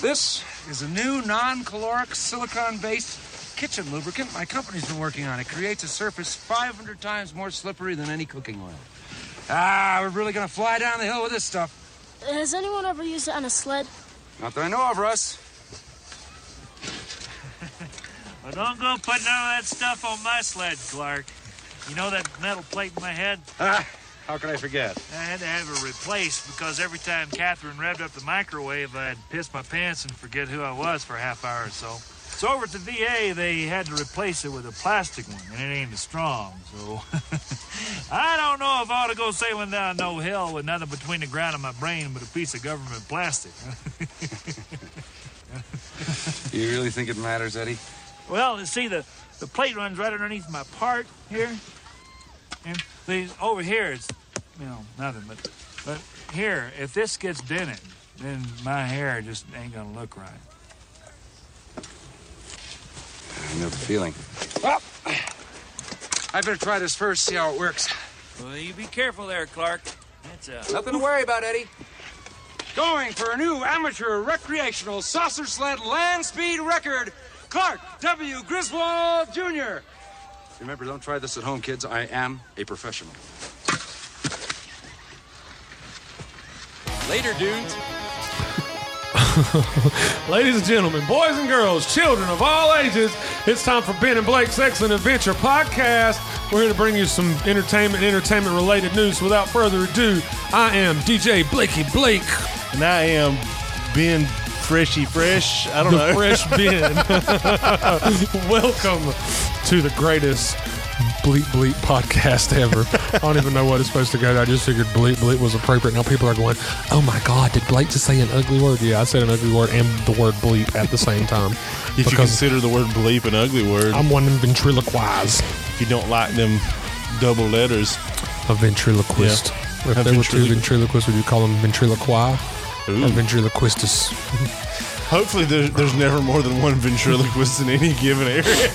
This is a new non-caloric silicon-based kitchen lubricant my company's been working on. It creates a surface 500 times more slippery than any cooking oil. Ah, we're really gonna fly down the hill with this stuff. Has anyone ever used it on a sled? Not that I know of, Russ. Well, don't go putting all that stuff on my sled, Clark. You know that metal plate in my head? Ah, how could I forget? I had to have it replaced because every time Catherine revved up the microwave, I'd piss my pants and forget who I was for a half hour or so. So over at the VA, they had to replace it with a plastic one, and it ain't as strong. So I don't know if I ought to go sailing down no hill with nothing between the ground and my brain but a piece of government plastic. You really think it matters, Eddie? Well, you see, the, the plate runs right underneath my part here. And these over here, it's, you know, nothing. But, but here, if this gets dented, then my hair just ain't gonna look right. I know the feeling. Well, I better try this first, see how it works. Well, you be careful there, Clark. That's a... Nothing to worry about, Eddie. Going for a new amateur recreational saucer sled land speed record, Clark W. Griswold Jr. Remember, don't try this at home, kids. I am a professional. Later, dudes. Ladies and gentlemen, boys and girls, children of all ages, it's time for Ben and Blake's Excellent Adventure podcast. We're here to bring you some entertainment, entertainment related news. Without further ado, I am DJ Blakey Blake, And I am Ben Freshy Fresh. I don't the know. Fresh Ben. Welcome to the greatest bleep bleep podcast ever. I don't even know what it's supposed to go to. I just figured bleep bleep was appropriate. Now people are going, oh my God, did Blake just say an ugly word? Yeah, I said an ugly word and the word bleep at the same time. If you consider the word bleep an ugly word, I'm one of them ventriloquize. if you don't like them double letters, A ventriloquist. If A there were two ventriloqu- ventriloquists, would you call them ventriloqui Ooh. or ventriloquistus? hopefully there's, there's never more than one ventriloquist in any given area.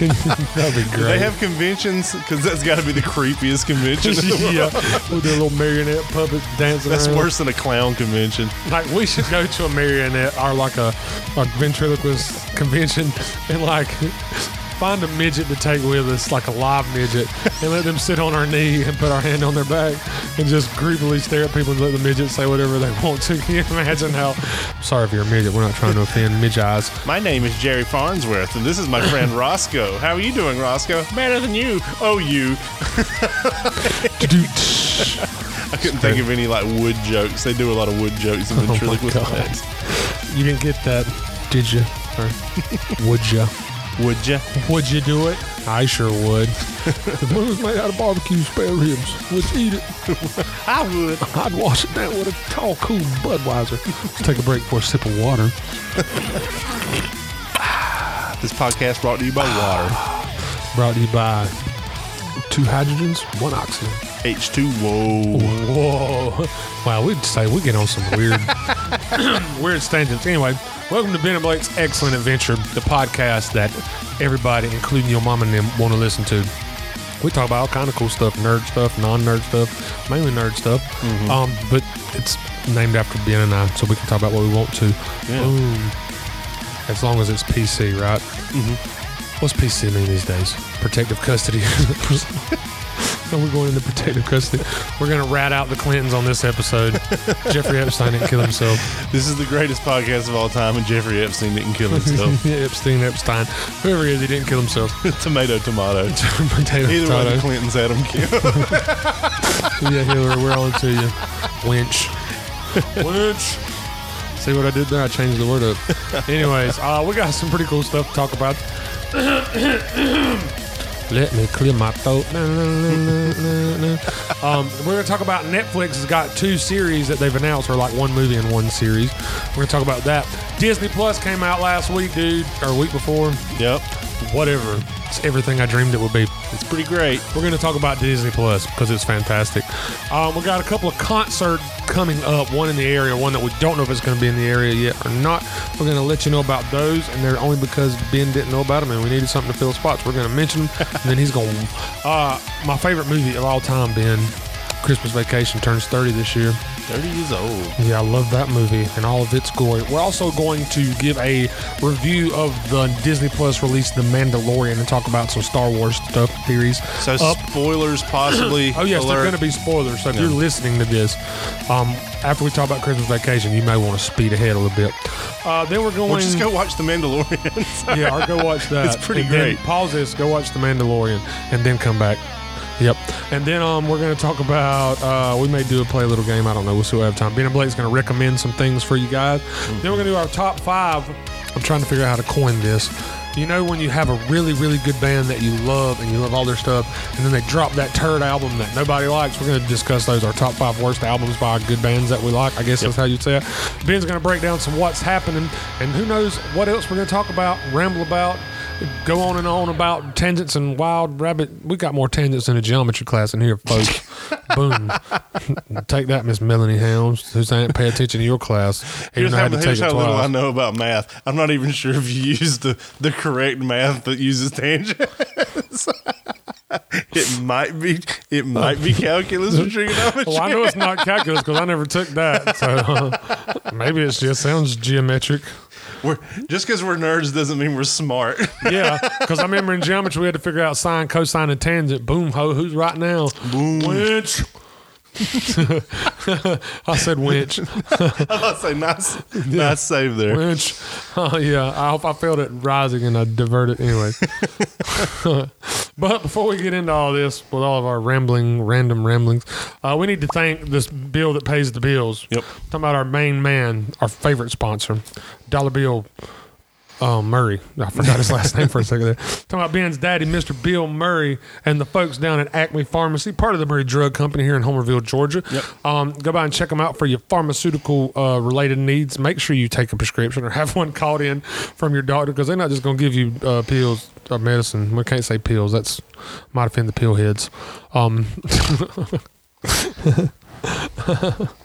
That'd be Do great. they have conventions? Because that's got to be the creepiest convention in the world. yeah, with their little marionette puppets dancing. That's around. worse than a clown convention. Like we should go to a marionette or like a, a ventriloquist convention and like find a midget to take with us, like a live midget, and let them sit on our knee and put our hand on their back and just creepily stare at people and let the midget say whatever they want to. Can you imagine how? Sorry if you're a midget. We're not trying to offend midget eyes. My name is Jerry Farnsworth, and this is my friend Roscoe. How are you doing, Roscoe? Better than you. Oh, you. I couldn't think of any like wood jokes. They do a lot of wood jokes in Oh my ventriloquist God. class. You didn't get that, did you? Or would you? Would ya? Would you do it? I sure would. one was made out of barbecue spare ribs, let's eat it. I would. I'd wash it down with a tall, cool Budweiser. Let's take a break for a sip of water. This podcast brought to you by water. Brought to you by two hydrogens, one oxygen. H2O. Whoa. Wow, we'd say we get on some weird, weird tangents. Anyway, welcome to Ben and Blake's Excellent Adventure, the podcast that everybody, including your mom and them, want to listen to. We talk about all kind of cool stuff, nerd stuff, non-nerd stuff, mainly nerd stuff. Um, but it's named after Ben and I, so we can talk about what we want to. Yeah. Boom. As long as it's PC, right? What's PC mean these days? Protective custody. no, we're going into protective custody. We're going to rat out the Clintons on this episode. Jeffrey Epstein didn't kill himself. This is the greatest podcast of all time, and Jeffrey Epstein didn't kill himself. Epstein, Epstein, whoever he is, he didn't kill himself. tomato, tomato. Potato, Either way, potato. the Clintons had him killed. Yeah, Hillary, we're on to you. Winch. Winch. See what I did there? I changed the word up. Anyways, uh, we got some pretty cool stuff to talk about. Let me clear my throat. Um, we're going to talk about Netflix has got two series that they've announced, or like one movie and one series. We're going to talk about that. Disney Plus came out last week, dude, or week before. yep. Whatever. It's everything I dreamed it would be. It's pretty great. We're going to talk about Disney Plus because it's fantastic. Um, we got a couple of concerts coming up, one in the area, one that we don't know if it's going to be in the area yet or not. We're going to let you know about those, and they're only because Ben didn't know about them and we needed something to fill spots. We're going to mention them, and then he's going, uh, my favorite movie of all time, Ben, Christmas Vacation turns 30 this year. 30 years old. Yeah, I love that movie and all of its glory. We're also going to give a review of the Disney Plus release, The Mandalorian, and talk about some Star Wars stuff theories. So up. spoilers possibly. Oh yes, alert. they're going to be spoilers. So if you're listening to this, um, after we talk about Christmas Vacation, you may want to speed ahead a little bit. Uh, then we're going. Or just go watch The Mandalorian. yeah, or go watch that. It's pretty And great. pause this, go watch The Mandalorian, and then come back. Yep. And then um, we're going to talk about, uh, we may do a play a little game. I don't know. We'll see what we have time. Ben and Blake's going to recommend some things for you guys. Then we're going to do our top five. I'm trying to figure out how to coin this. You know, when you have a really, really good band that you love and you love all their stuff, and then they drop that turd album that nobody likes, we're going to discuss those, our top five worst albums by good bands that we like. I guess that's how you'd say it. Ben's going to break down some what's happening, and who knows what else we're going to talk about, ramble about, go on and on about tangents and wild rabbit. We got more tangents in a geometry class in here, folks. Boom. Take that, Miss Melanie Helms, who's ain't pay attention to your class. Here's how, to here's how little I know about math. I'm not even sure if you use the, the correct math that uses tangents. it might be it might be calculus or trigonometry. Well, I know it's not calculus because I never took that. So uh, maybe it just sounds geometric. We're, just because we're nerds doesn't mean we're smart. Yeah, because I remember in geometry we had to figure out sine, cosine, and tangent. Boom, ho, who's right now? Boom. Winch. I said winch. I'll say nice, nice save there. Winch. Oh, yeah. I hope I failed at rising and I diverted anyway. but before we get into all this, with all of our rambling, random ramblings, uh, we need to thank this bill that pays the bills. Yep. Talking about our main man, our favorite sponsor, Dollar Bill Oh, Murray. I forgot his last name for a second there. Talking about Ben's daddy, Mr. Bill Murray, and the folks down at Acme Pharmacy, part of the Murray Drug Company here in Homerville, Georgia. Yep. Um, go by and check them out for your pharmaceutical uh, related needs. Make sure you take a prescription or have one called in from your doctor because they're not just going to give you uh, pills or medicine. We can't say pills. That's might offend the pill heads. Um,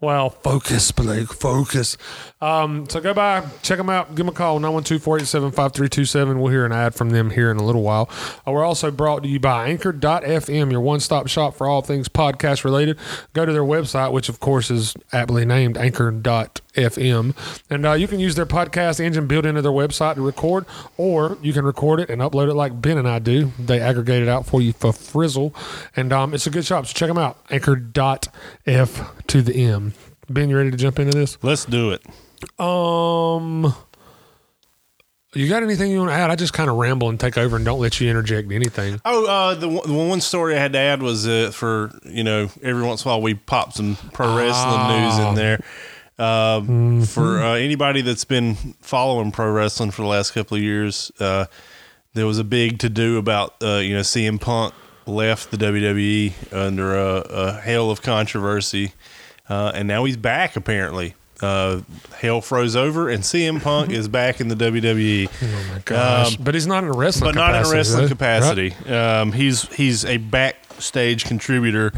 Wow, focus, Blake, focus. Um, so go by, check them out, give them a call, 912 487 5327. We'll hear an ad from them here in a little while. Uh, we're also brought to you by Anchor.fm, your one stop shop for all things podcast related. Go to their website, which of course is aptly named Anchor.fm, and uh, you can use their podcast engine built into their website to record, or you can record it and upload it like Ben and I do. They aggregate it out for you for frizzle, and um, it's a good shop, so check them out. Anchor.f to the M. Ben, you ready to jump into this? Let's do it. Um, you got anything you want to add? I just kind of ramble and take over and don't let you interject anything. Oh, uh, the, one- the one story I had to add was uh, for you know every once in a while we pop some pro wrestling news in there. Um, For uh, anybody that's been following pro wrestling for the last couple of years, uh, there was a big to do about uh, you know CM Punk left the WWE under a, a hail of controversy, uh, and now he's back apparently. Uh, hell froze over, and CM Punk is back in the WWE Oh my gosh! Um, but he's not in a wrestling, but not in a capacity, wrestling right? capacity. Um, he's he's a backstage contributor,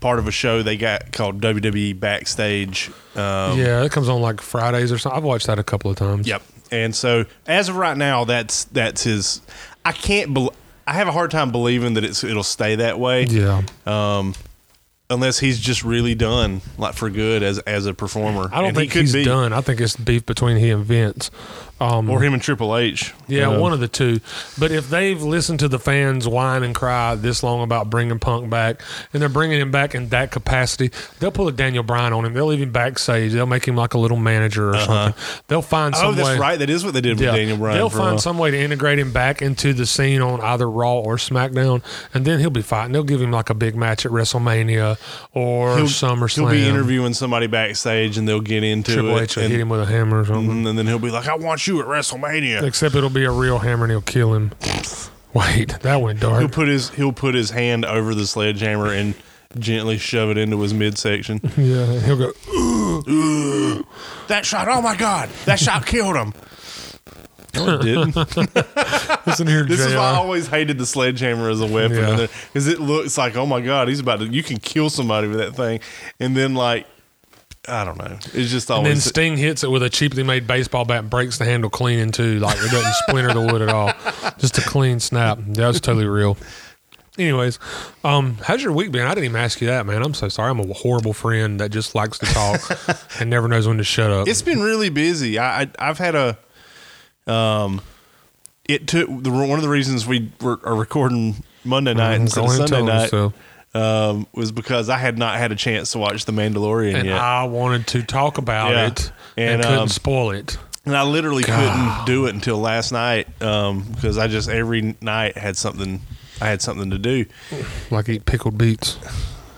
part of a show they got called WWE Backstage. Um, Yeah, it comes on like Fridays or something. I've watched that a couple of times. Yep. And so as of right now, that's that's his. I can't. Bel I have a hard time believing that it's it'll stay that way. Yeah. Um, unless he's just really done like for good as as a performer. I don't And he think could he's be. done. I think it's beef between he and Vince. Um, Or him and Triple H. Yeah, Um, one of the two. But if they've listened to the fans whine and cry this long about bringing Punk back, and they're bringing him back in that capacity, they'll pull a Daniel Bryan on him. They'll leave him backstage. They'll make him like a little manager or something. They'll find some Oh, that's way. right. That is what they did with Daniel Bryan. they'll find some way to integrate him back into the scene on either Raw or SmackDown, and then he'll be fighting. They'll give him like a big match at WrestleMania or He'll- SummerSlam. He'll be interviewing somebody backstage, and they'll get into Triple it. Triple H will and, hit him with a hammer or something. and then he'll be like, "I want you at WrestleMania." Except it'll be a real hammer and he'll kill him. Wait, that went dark. He'll put his he'll put his hand over the sledgehammer and gently shove it into his midsection. Yeah, he'll go. that shot! Oh my God! That shot killed him. No, it didn't. Listen here, This JR. is why I always hated the sledgehammer as a weapon Yeah. because it looks like, oh my god, he's about to. You can kill somebody with that thing, and then like, I don't know. It's just always. and then. Sting hits it with a cheaply made baseball bat and breaks the handle clean in two. Like it doesn't splinter the wood at all. Just a clean snap. That was totally real. Anyways, um, how's your week been? I didn't even ask you that, man. I'm so sorry. I'm a horrible friend that just likes to talk and never knows when to shut up. It's been really busy. I, I I've had a um, it took the one of the reasons we were are recording Monday night Mhm, instead of Sunday night so. Um, was because I had not had a chance to watch The Mandalorian and yet, I wanted to talk about Yeah. it and, And, couldn't um, spoil it. and I literally God. couldn't do it until last night um, because I just every night had something. I had something to do. Like eat pickled beets.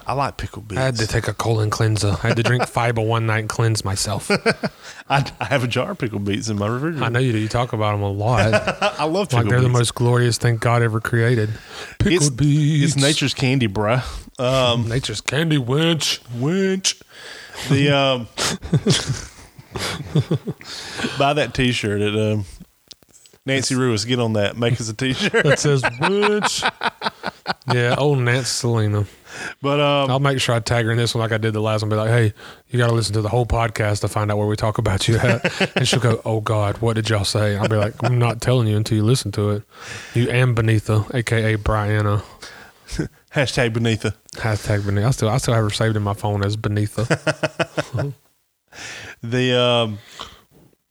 I like pickled beets. I had to take a colon cleanser. I had to drink fiber one night and cleanse myself. I, I have a jar of pickled beets in my refrigerator. I know you do. You talk about them a lot. I love like pickled they're the most glorious thing God ever created. Pickled it's, beets. it's nature's candy, bruh. Um, Nature's candy winch. winch. The um, buy that T-shirt at um, Nancy Ruiz. Get on that. Make us a T-shirt. That says winch. yeah, old Nancy Selena. But um, I'll make sure I tag her in this one like I did the last one. Be like, hey, you got to listen to the whole podcast to find out where we talk about you at. and she'll go, oh God, what did y'all say? I'll be like, I'm not telling you until you listen to it. You and Benitha, aka Brianna. hashtag Beneatha. Hashtag Benitha. I still, I still have her saved in my phone as Benitha. The um,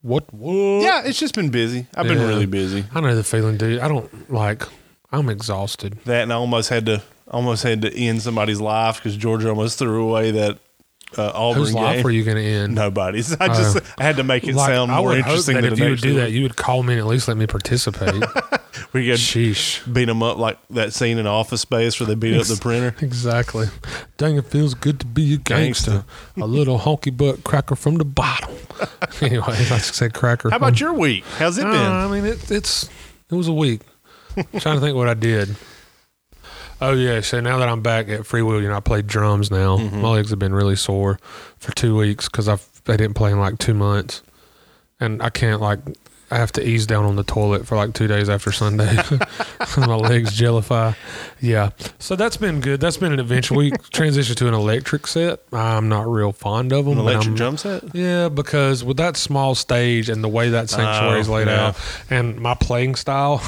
what? What? yeah, it's just been busy. I've been really busy. I know the feeling, dude. I don't like. I'm exhausted. That and I almost had to almost had to end somebody's life because Georgia almost threw away that uh, Auburn Whose game. life are you going to end? Nobody's. I just I had to make it Like, sound I more interesting that if you would do that, you would call me and at least let me participate. We could Sheesh. beat them up like that scene in Office Space where they beat up the printer. Exactly. Dang, it feels good to be a gangster. a little honky butt cracker from the bottom. anyway, I said cracker. How about your week? How's it Uh, been? I mean, it, it's it was a week. trying to think what I did. Oh yeah, so now that I'm back at Free Will, you know, I play drums now. Mm-hmm. My legs have been really sore for two weeks because I've I didn't play in like two months, and I can't like I have to ease down on the toilet for like two days after Sunday. My legs jellify. Yeah, so that's been good. That's been an adventure. We transitioned to an electric set. I'm not real fond of them. An electric drum set? yeah, because with that small stage and the way that sanctuary is Oh, laid yeah. out, and my playing style,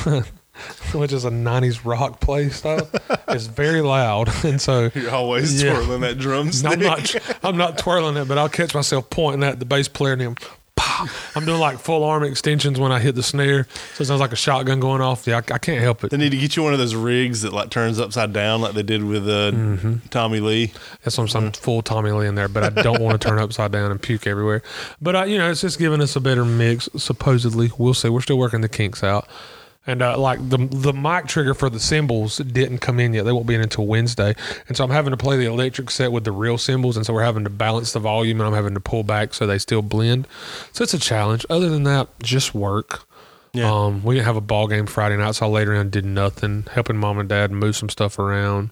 which is a '90s rock play style, is very loud, and so You're always Yeah. twirling that drum stick. I'm not I'm not twirling it, but I'll catch myself pointing at the bass player and him. pow. I'm doing like full arm extensions when I hit the snare, so it sounds like a shotgun going off. Yeah, I, I can't help it. They need to get you one of those rigs that like turns upside down like they did with uh, Mm-hmm. Tommy Lee. That's what I'm, I'm full Tommy Lee in there, but I don't want to turn upside down and puke everywhere. But uh, you know, it's just giving us a better mix. Supposedly, we'll see. We're still working the kinks out, and uh, like the the mic trigger for the cymbals didn't come in yet. They won't be in until Wednesday, and so I'm having to play the electric set with the real cymbals, and so we're having to balance the volume, and I'm having to pull back so they still blend. So it's a challenge. Other than that, just work. Yeah. Um, we didn't have a ball game Friday night, so I laid around did nothing, helping mom and dad move some stuff around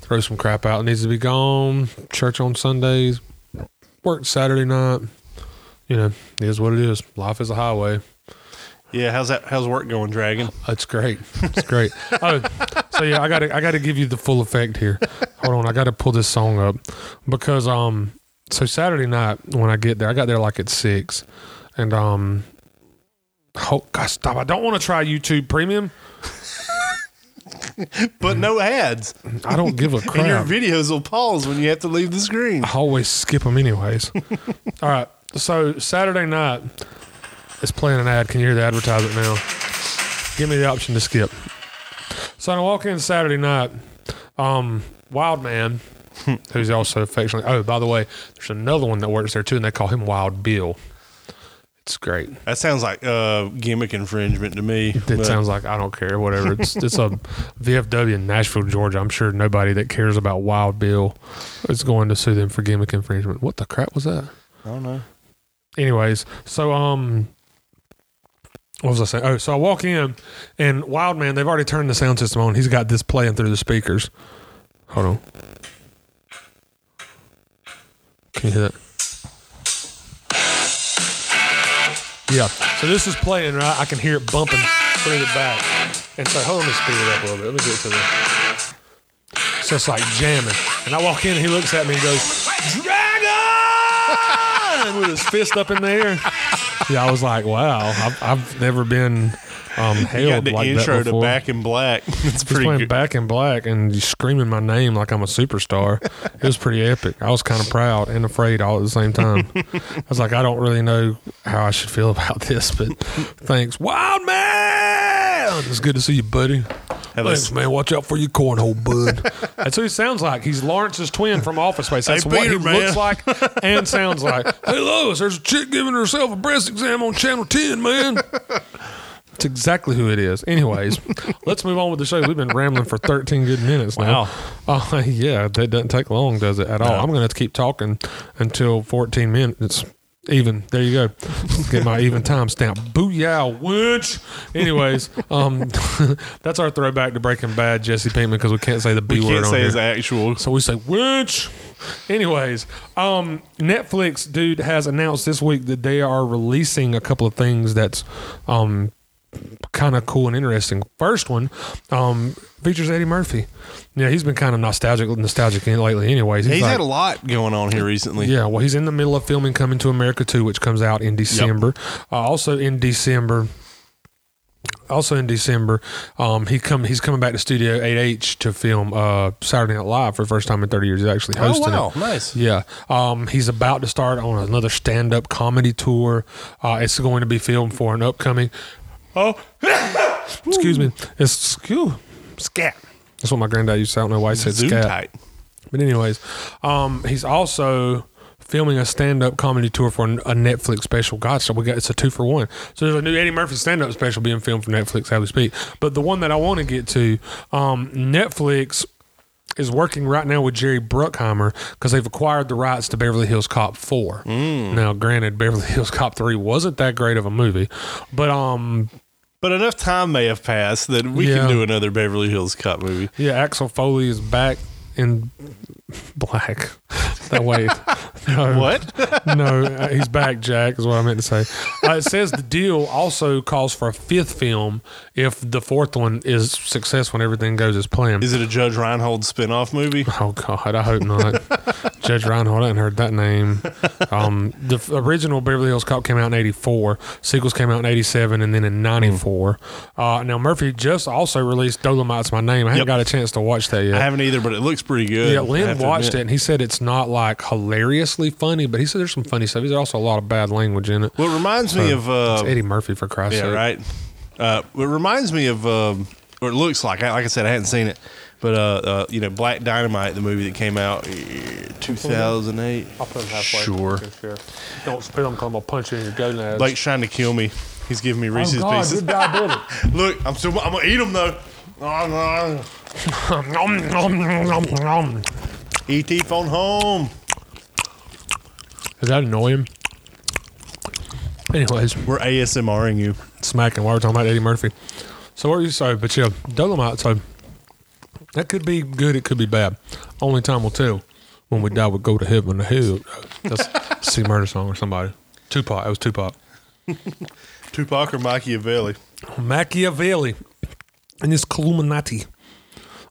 throw some crap out. It needs to be gone. Church on Sundays. Work Saturday night. You know, it is what it is. Life is a highway. Yeah, how's that? How's work going, Dragon? It's great. It's great. oh, so yeah, I got to I got to give you the full effect here. Hold on, I got to pull this song up because um, so Saturday night when I get there, I got there like at six, and um, oh gosh, stop! I don't want to try YouTube Premium. But no ads, I don't give a and your videos will pause when you have to leave the screen. I always skip them anyways. All right. So Saturday night is playing an ad. Can you hear the advertisement now? Give me the option to skip. So I walk in Saturday night. Um, Wild Man, who's also affectionately. Oh, by the way, there's another one that works there too, and they call him Wild Bill. It's great. That sounds like uh, gimmick infringement to me. It but- sounds like I don't care, whatever. It's it's a VFW in Nashville, Georgia. I'm sure nobody that cares about Wild Bill is going to sue them for gimmick infringement. What the crap was that? I don't know. anyways, so um, what was I saying? Oh, so I walk in, and Wild Man, they've already turned the sound system on. He's got this playing through the speakers. Hold on. Can you hear that? Yeah. So this is playing, right? I can hear it bumping through the back. And so, hold on, let speed it up a little bit. Let me get to the. So it's like jamming. And I walk in, and he looks at me and goes, Dragon! with his fist up in the air. Yeah, I was like, wow, I've, I've never been um, You held got the like intro that to before. Back in Black. It's pretty playing good. Back in Black and he's screaming my name like I'm a superstar. it was pretty epic. I was kind of proud and afraid all at the same time. I was like, I don't really know how I should feel about this, but thanks, Wild Man. It's good to see you, buddy. Hey, Thanks, man. Watch out for your cornhole, bud. That's who he sounds like. He's Lawrence's twin from Office Space. That's Hey, what Peter, he man. looks like and sounds like. Hey, Lois, there's a chick giving herself a breast exam on Channel 10, man. That's exactly who it is. Anyways, let's move on with the show. We've been rambling for 13 good minutes now. Wow. Uh, yeah, that doesn't take long, does it, at all? No. I'm going to have to keep talking until 14 minutes. Even. There you go. Get my even time stamp. Booyah, winch. Anyways, um, that's our throwback to Breaking Bad, Jesse Pinkman, because we can't say the B We word can't on say his actual. So we say winch. Anyways, um, Netflix dude has announced this week that they are releasing a couple of things that's um kind of cool and interesting. First one um features Eddie Murphy. Yeah, he's been kind of nostalgic nostalgic lately. Anyways, He's like- had a lot going on here recently. yeah, well, he's in the middle of filming Coming to America 2, which comes out in December. Uh, also in December, also in December, um, he come he's coming back to Studio 8H to film uh, Saturday Night Live for the first time in 30 years. He's actually hosting Oh, wow. it. Nice. Yeah, um, he's about to start on another stand-up comedy tour. Uh, it's going to be filmed for an upcoming. Oh, excuse me. It's skew, scat. That's what my granddad used to say. I don't know why he said Zoom scat. tight. But anyways, um, he's also filming a stand-up comedy tour for a Netflix special. God, so we got it's a two for one. So there's a new Eddie Murphy stand-up special being filmed for Netflix how we speak. But the one that I want to get to, um, Netflix is working right now with Jerry Bruckheimer because they've acquired the rights to Beverly Hills Cop 4. Now, granted, Beverly Hills Cop 3 wasn't that great of a movie, but um, But enough time may have passed that we Yeah. can do another Beverly Hills Cop movie. Yeah, Axel Foley is back in black. That way, no, What? no, uh, he's back. Jack is what I meant to say. Uh, it says the deal also calls for a fifth film if the fourth one is successful and everything goes as planned. Is it a Judge Reinhold spin-off movie? Oh God, I hope not. Judge Reinhold, I hadn't heard that name. Um, the f- original Beverly Hills Cop came out in '84. Sequels came out in '87 and then in '94. Uh, now Murphy just also released Dolemite's My Name. I haven't Yep. got a chance to watch that yet. I haven't either, but it looks pretty good. Yeah, I Lynn watched it and he said it's not like hilariously funny, but he said there's some funny stuff. There's also a lot of bad language in it. Well, it reminds me of uh, It's Eddie Murphy for Christ's yeah, sake. right. Uh, it reminds me of, um, or it looks like. Like I said, I hadn't seen it, but uh, uh, you know, Black Dynamite, the movie that came out two thousand eight. I'll put him halfway. Sure. Don't spill them because I'm gonna punch you in your gonads. Blake's trying to kill me. He's giving me Reese's oh God, Pieces. you're diabetic. Look, I'm still. I'm gonna eat them though. ET phone home. Does that annoy him? Anyways, We're ASMRing you. smacking while we're talking about Eddie Murphy. So what are you saying? But yeah, Dolemite. So that could be good. It could be bad. Only time will tell. When we die, we go to heaven. The hell. That's C murder song or somebody. Tupac. That was Tupac. Tupac or Makaveli. Makaveli and his Illuminati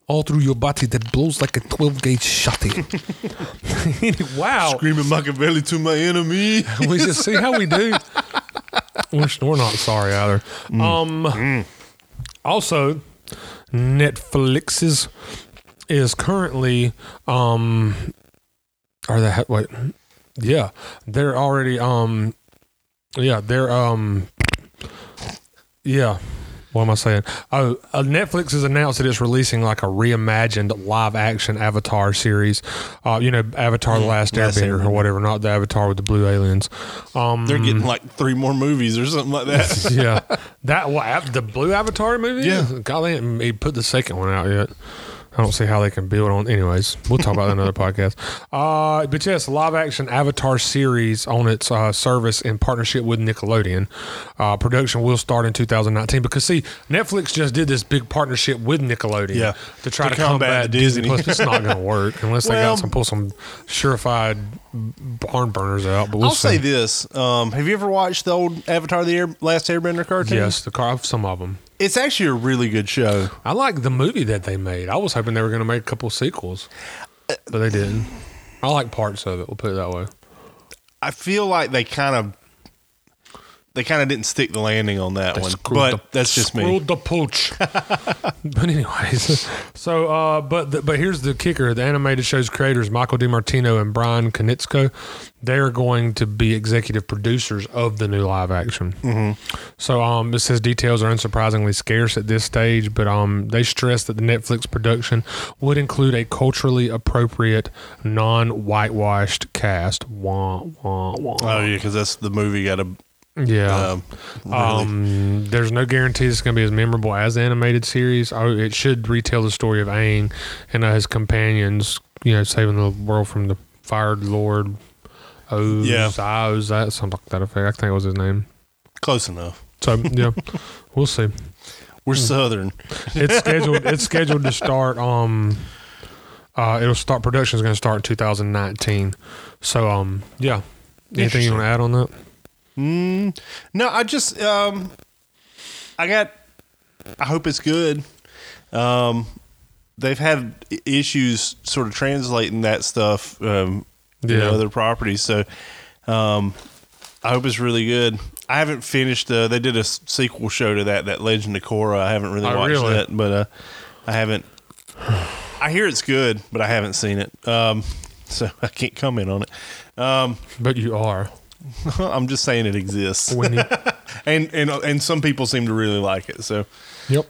all through your body that blows like a 12 gauge shotty. wow. Screaming Makaveli to my enemy. we just see how we do. We're, we're not sorry either. Mm. Um, Also, Netflix is, is currently, um, are they, wait, yeah, they're already, um, yeah, they're, um, yeah. What am I saying? Oh, uh, Netflix has announced that it's releasing like a reimagined live action Avatar series. Uh, you know, Avatar: The Last Last Airbender or whatever, not the Avatar with the blue aliens. Um, They're getting like three more movies or something like that. yeah, that what the blue Avatar movie. Yeah. God, they haven't he put the second one out yet. I don't see how they can build on. Anyways, we'll talk about that in another podcast. Uh, but yes, live action Avatar series on its uh, service in partnership with Nickelodeon. Uh, production will start in 2019 because see, Netflix just did this big partnership with Nickelodeon. Yeah. to try To to, combat combat Disney. Disney. Plus, it's not going to work unless they Well- got some pull some surefied barn burners out. But we'll I'll see. say this: um, Have you ever watched the old Avatar: The Air, Last Airbender cartoon? Yes, the car. Some of them. It's actually a really good show. I like the movie that they made. I was hoping they were going to make a couple sequels, but they didn't. I like parts of it. We'll put it that way. I feel like they kind of they kind of didn't stick the landing on that one. But the- that's just me. screwed the pooch. but anyways, so uh, but the, but here's the kicker: the animated show's creators Michael DiMartino and Brian Konietzko, they're going to be executive producers of the new live action. Mm-hmm. So um, it says details are unsurprisingly scarce at this stage, but um, they stress that the Netflix production would include a culturally appropriate, non-whitewashed cast. Wah wah wah. Oh yeah, because that's the movie got a yeah. um, really. Um, there's no guarantee it's going to be as memorable as the animated series. Oh, it should retell the story of Aang and uh, his companions, you know, saving the world from the fired lord. Oz, Yeah. Oz, that something like that effect. I think it was his name. close enough. So yeah, we'll see. We're southern. It's scheduled. it's scheduled to start. Um, uh, it'll start. Production is going to start in 2019. So um, yeah. Anything you want to add on that? Mm, no, I just um, I got. I hope it's good. Um, they've had issues sort of translating that stuff. Um, Yeah. other properties. So, um, I hope it's really good. I haven't finished. Uh, they did a sequel show to that, that Legend of Korra. I haven't really Oh, watched really? that, but uh, I haven't. I hear it's good, but I haven't seen it. Um, so I can't comment on it. Um, But you are. I'm just saying it exists and and and some people seem to really like it. So yep.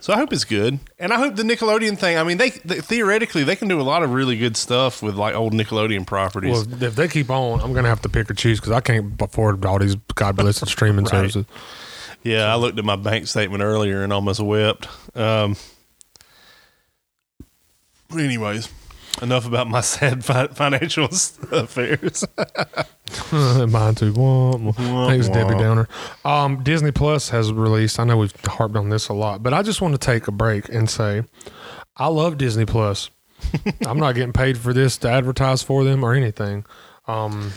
so I hope it's good, and I hope the Nickelodeon thing. I mean, they, they theoretically they can do a lot of really good stuff with like old Nickelodeon properties. Well, if they keep on, I'm gonna have to pick or choose because I can't afford all these God blessed streaming Right. services. yeah, I looked at my bank statement earlier and almost wept. Um, anyways, enough about my sad fi- financial affairs. Mine too. Wah. Thanks. Debbie Downer. Um, Disney Plus has released. I know we've harped on this a lot, but I just want to take a break and say, I love Disney Plus. I'm not getting paid for this to advertise for them or anything. Um,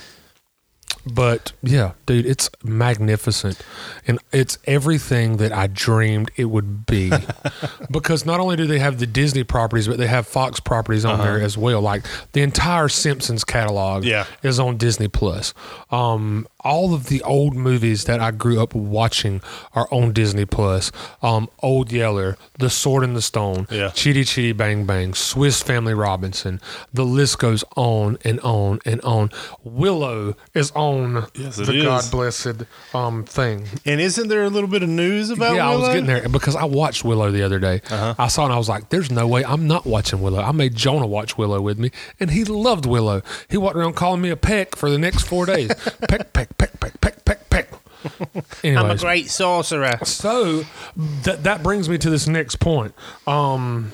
but yeah, dude, it's magnificent, and it's everything that I dreamed it would be. because not only do they have the Disney properties, but they have Fox properties on there as well. Like the entire Simpsons catalog Yeah. is on Disney Plus. Um, all of the old movies that I grew up watching are on Disney Plus. Um, Old Yeller, The Sword and the Stone, Yeah. Chitty Chitty Bang Bang, Swiss Family Robinson. The list goes on and on and on. Willow is on Yes, the is. God blessed um, thing. and isn't there a little bit of news about? yeah, I was getting there because I watched Willow the other day. Uh-huh. I saw it and I was like, "There's no way I'm not watching Willow." I made Jonah watch Willow with me, and he loved Willow. He walked around calling me a peck for the next four days. peck, peck, peck, peck, peck, peck, peck. Anyways, I'm a great sorcerer. so that that brings me to this next point. Um,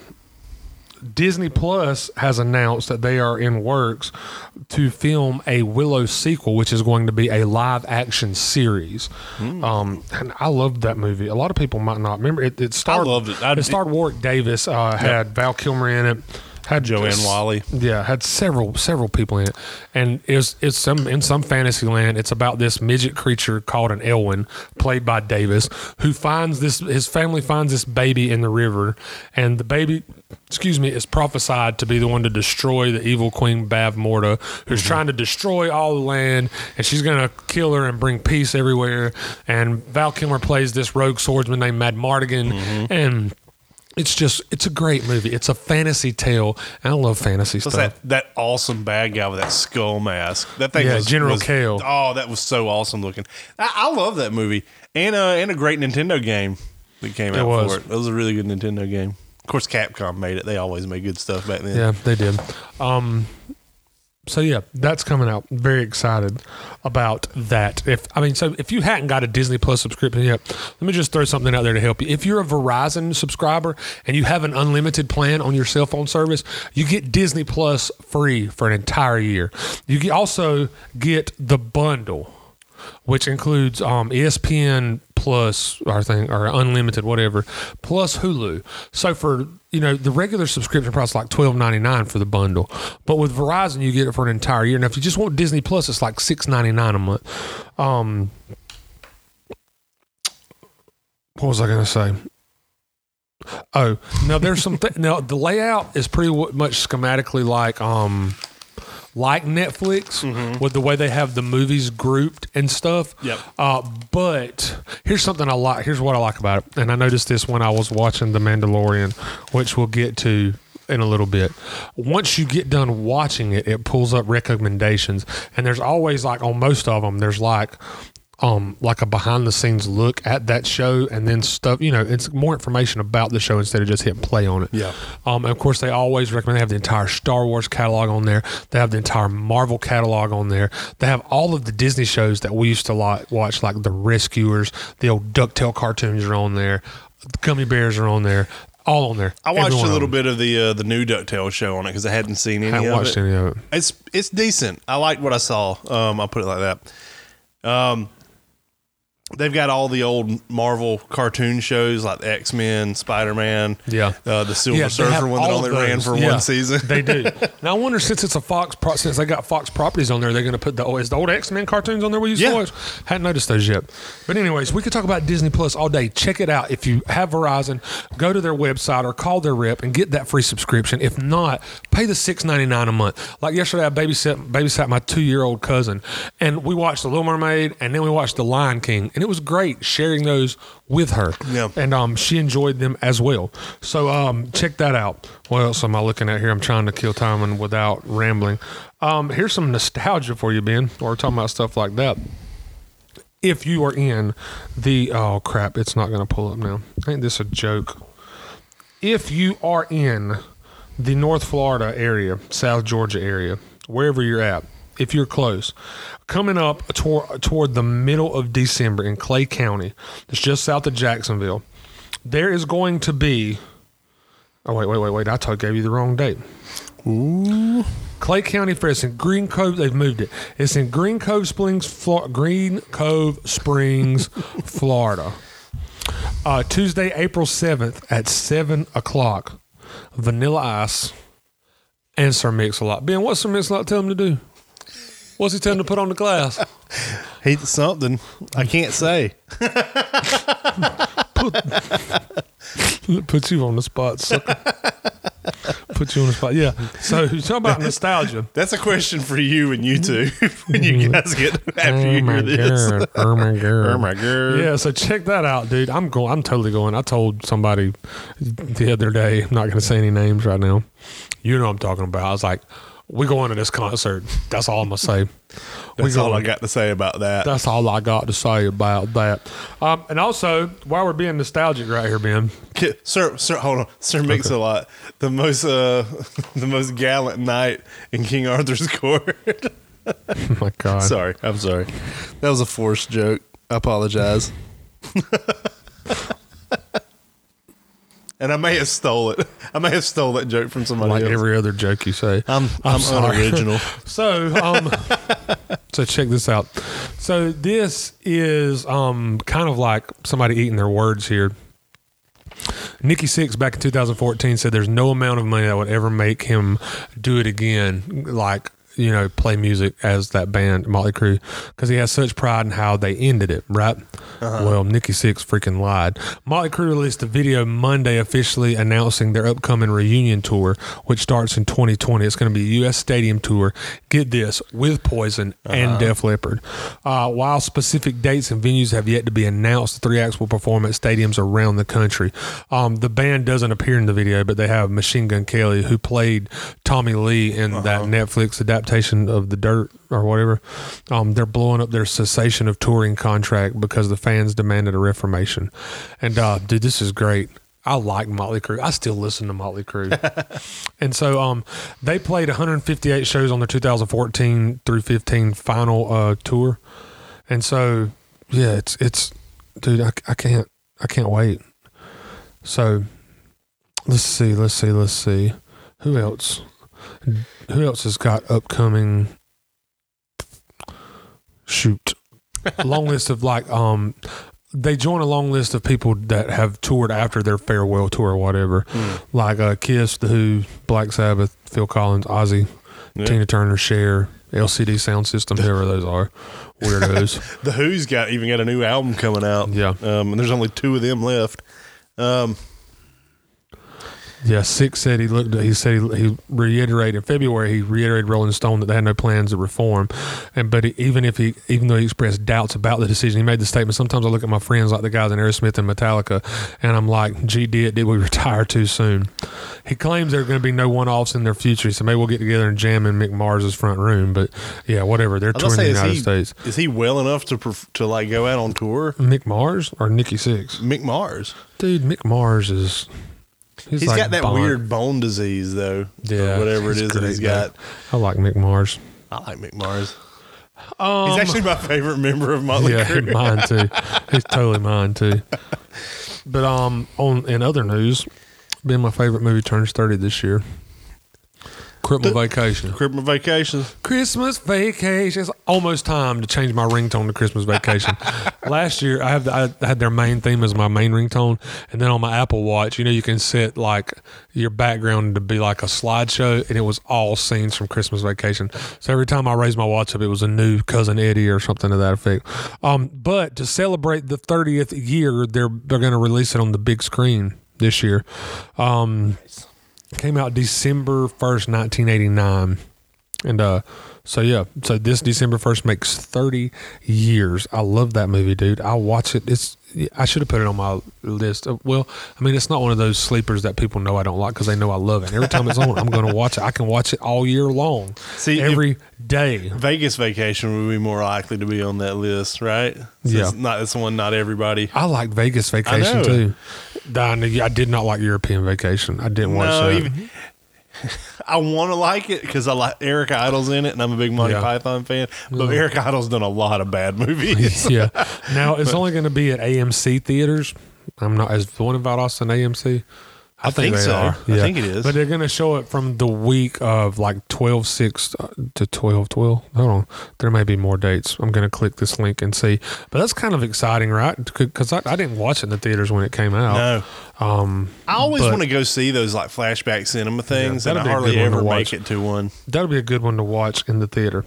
Disney Plus has announced that they are in works to film a Willow sequel, which is going to be a live action series. Hmm. Um, and I loved that movie. A lot of people might not remember it. It starred, I loved it. I- it starred Warwick Davis. Uh, had Val Kilmer in it. Had Joanne just- Whalley. yeah, had several several people in it, and it's it's some in some fantasy land. It's about this midget creature called an Elwyn, played by Davis, who finds this. His family finds this baby in the river, and the baby, excuse me, is prophesied to be the one to destroy the evil Queen Bavmorda, who's mm-hmm. trying to destroy all the land, and she's gonna kill her and bring peace everywhere. And Val Kilmer plays this rogue swordsman named Madmartigan, mm-hmm. and it's just it's a great movie. It's a fantasy tale. I love fantasy stuff. that? That awesome bad guy with that skull mask. That thing Yeah, was General was- Kael. Oh, that was so awesome looking. I, I love that movie, and uh, and a great Nintendo game that came It out was. for it. It was a really good Nintendo game. Of course, Capcom made it. They always made good stuff back then. Yeah, they did. Um, so yeah, that's coming out. Very excited about that. If I mean, so if you hadn't got a Disney Plus subscription yet, let me just throw something out there to help you. If you're a Verizon subscriber and you have an unlimited plan on your cell phone service, you get Disney Plus free for an entire year. You also get the bundle which includes um, ESPN Plus or thing or unlimited whatever plus Hulu. So for you know the regular subscription price is like twelve ninety nine for the bundle, but with Verizon you get it for an entire year. Now if you just want Disney Plus, it's like six ninety nine a month. Um, what was I going to say? Oh, now there's some. Th- now the layout is pretty much schematically like um like Netflix with the way they have the movies grouped and stuff. Yep. Uh, but here's something I like. Here's what I like about it, and I noticed this when I was watching The Mandalorian, which we'll get to in a little bit. Once you get done watching it, it pulls up recommendations, and there's always like on most of them, there's like um like a behind the scenes look at that show and then stuff you know it's more information about the show instead of just hitting play on it Yeah. um and of course they always recommend they have the entire star wars catalog on there they have the entire marvel catalog on there they have all of the disney shows that we used to like watch like the rescuers the old ducktail cartoons are on there the gummy bears are on there all on there I watched Every one a little bit of the uh, the new Ducktales show on it because I hadn't seen any haven't of watched it. any of it It's it's decent. I liked what I saw. Um, I'll put it like that. Um, they've got all the old Marvel cartoon shows like X Men, Spider Man, Yeah. uh, the Silver they Surfer one that only ran for Yeah, one season. they do. Now I wonder since it's a Fox, pro- since they got Fox properties on there, they're going to put the oh, is the old X Men cartoons on there we used Yeah. to watch. Hadn't noticed those yet. But anyways, we could talk about Disney Plus all day. Check it out if you have Verizon. Go to their website or call their rep and get that free subscription. If not, pay the six ninety nine a month. Like yesterday, I babysat babysat my two year old cousin, and we watched The Little Mermaid, and then we watched The Lion King, and it was great sharing those with her. Yeah. And um, she enjoyed them as well. So um, check that out. What else am I looking at here? I'm trying to kill time and without rambling. Um, here's some nostalgia for you, Ben. Or talking about stuff like that. If you are in the oh crap, it's not going to pull up now. Ain't this a joke? If you are in the North Florida area, South Georgia area, wherever you're at, if you're close, coming up toward, toward the middle of December in Clay County, it's just south of Jacksonville, there is going to be. Oh wait, wait, wait, wait! I told gave you the wrong date. Ooh. Clay County Fair. It's in Green Cove. They've moved it. It's in Green Cove Springs, Flor- Green Cove Springs, Florida. Uh, Tuesday, April seventh at seven o'clock. Vanilla Ice and Sir Mix-a-Lot. Ben, what's Sir Mix-a-Lot tell him to do? What's he him to put on the glass? He something I can't say. Put you on the spot, sucker. Put you on the spot. Yeah. So talk about nostalgia. That's a question for you and you two when you guys get after you oh hear this. god. Oh my god. Oh my god! Yeah, so check that out, dude. I'm going. I'm totally going. I told somebody the other day. I'm not going to say any names right now. You know what I'm talking about. I was like, "We going to this concert." That's all I'm gonna say. That's all. I got to say about that. That's all I got to say about that. Um, and also, while we're being nostalgic right here, Ben, Sir, sir, hold on. Sir Mix a lot. The most, uh, the most gallant knight in King Arthur's court. oh my God, sorry, I'm sorry. That was a forced joke. I apologize. And I may have stole it. I may have stole that joke from somebody like else. every other joke you say. I'm, I'm, sorry. unoriginal. So, um, so check this out. So this is um kind of like somebody eating their words here. Nikki Sixx back in 2014 said there's no amount of money that would ever make him do it again, like you know, play music as that band Motley Crue, because he has such pride in how they ended it. Right? Well, Nikki Sixx freaking lied. Motley Crue released a video Monday officially announcing their upcoming reunion tour, which starts in 2020. It's going to be a U.S. stadium tour. Get this with Poison and Def Leppard. Uh, while specific dates and venues have yet to be announced, the three acts will perform at stadiums around the country. Um, the band doesn't appear in the video, but they have Machine Gun Kelly, who played Tommy Lee in that Netflix adaptation of The Dirt or whatever. Um, they're blowing up their cessation of touring contract because the fans demanded a reformation. And uh, dude, this is great. I like Motley Crue. I still listen to Motley Crue. and so um, they played 158 shows on their 2014 through 15 final uh, tour. And so yeah, it's it's dude, I, I can't I can't wait. So let's see, let's see, let's see. Who else? Who else has got upcoming shoot long list of like um they join a long list of people that have toured after their farewell tour or whatever like uh kiss the who black sabbath phil collins ozzy Yeah. tina turner Cher, lcd sound system whoever those are weirdos The Who's got even got a new album coming out. Yeah. Um, and there's only two of them left. Um, Yeah, Sixx said he looked. He said he, he reiterated in February. He reiterated Rolling Stone that they had no plans to reform, and but he, even if he, even though he expressed doubts about the decision, he made the statement. Sometimes I look at my friends like the guys in Aerosmith and Metallica, and I'm like, "Gee, did did we retire too soon?" He claims there are going to be no one-offs in their future, so maybe we'll get together and jam in Mick Mars's front room. But yeah, whatever. They're touring the United he, States. is he well enough to to like go out on tour? Mick Mars or Nikki Sixx? Mick Mars. Dude, Mick Mars is. He's, He's like got that Bond. weird bone disease though. Yeah, or whatever it is he's is that great, he's man. got. I like Mick Mars. I like Mick Mars. Um, He's actually my favorite member of Motley yeah, Crue. mine too. He's totally mine too. But um, on in other news, been my favorite movie turns thirty this year. Christmas Vacation. Christmas vacation. Christmas Vacation. It's almost time to change my ringtone to Christmas Vacation. Last year, I have I had their main theme as my main ringtone, and then on my Apple Watch, you know, you can set like your background to be like a slideshow, and it was all scenes from Christmas Vacation. So every time I raised my watch up, it was a new cousin Eddie or something to that effect. Um, but to celebrate the 30th year, they're they're going to release it on the big screen this year. Um, came out December 1st, 1989. And uh so yeah, so this December 1st makes 30 years. I love that movie, dude. I watch it. It's I should have put it on my list. Uh, Well, I mean, it's not one of those sleepers that people know I don't like because they know I love it. And every time it's on, I'm going to watch it. I can watch it all year long. See, every day. Vegas vacation would be more likely to be on that list, right? So Yeah. It's not it's one not everybody. I like Vegas Vacation know. too. I, I did not like European Vacation. I didn't watch No, that. even- I want to like it because I like Eric Idle's in it, and I'm a big Monty Yeah. Python fan. But Eric Idle's done a lot of bad movies. yeah. Now it's only going to be at AMC theaters. I'm not as the one about Austin AMC. I think they so. are. I think it is. But they're going to show it from the week of like 12 6 to 12 12. Hold on. There may be more dates. I'm going to click this link and see. But that's kind of exciting, right? Because I, I didn't watch it in the theaters when it came out. No, Um, I always want to go see those like flashback cinema things, and I that'd hardly good one to ever make it to one. That'll be a good one to watch in the theater.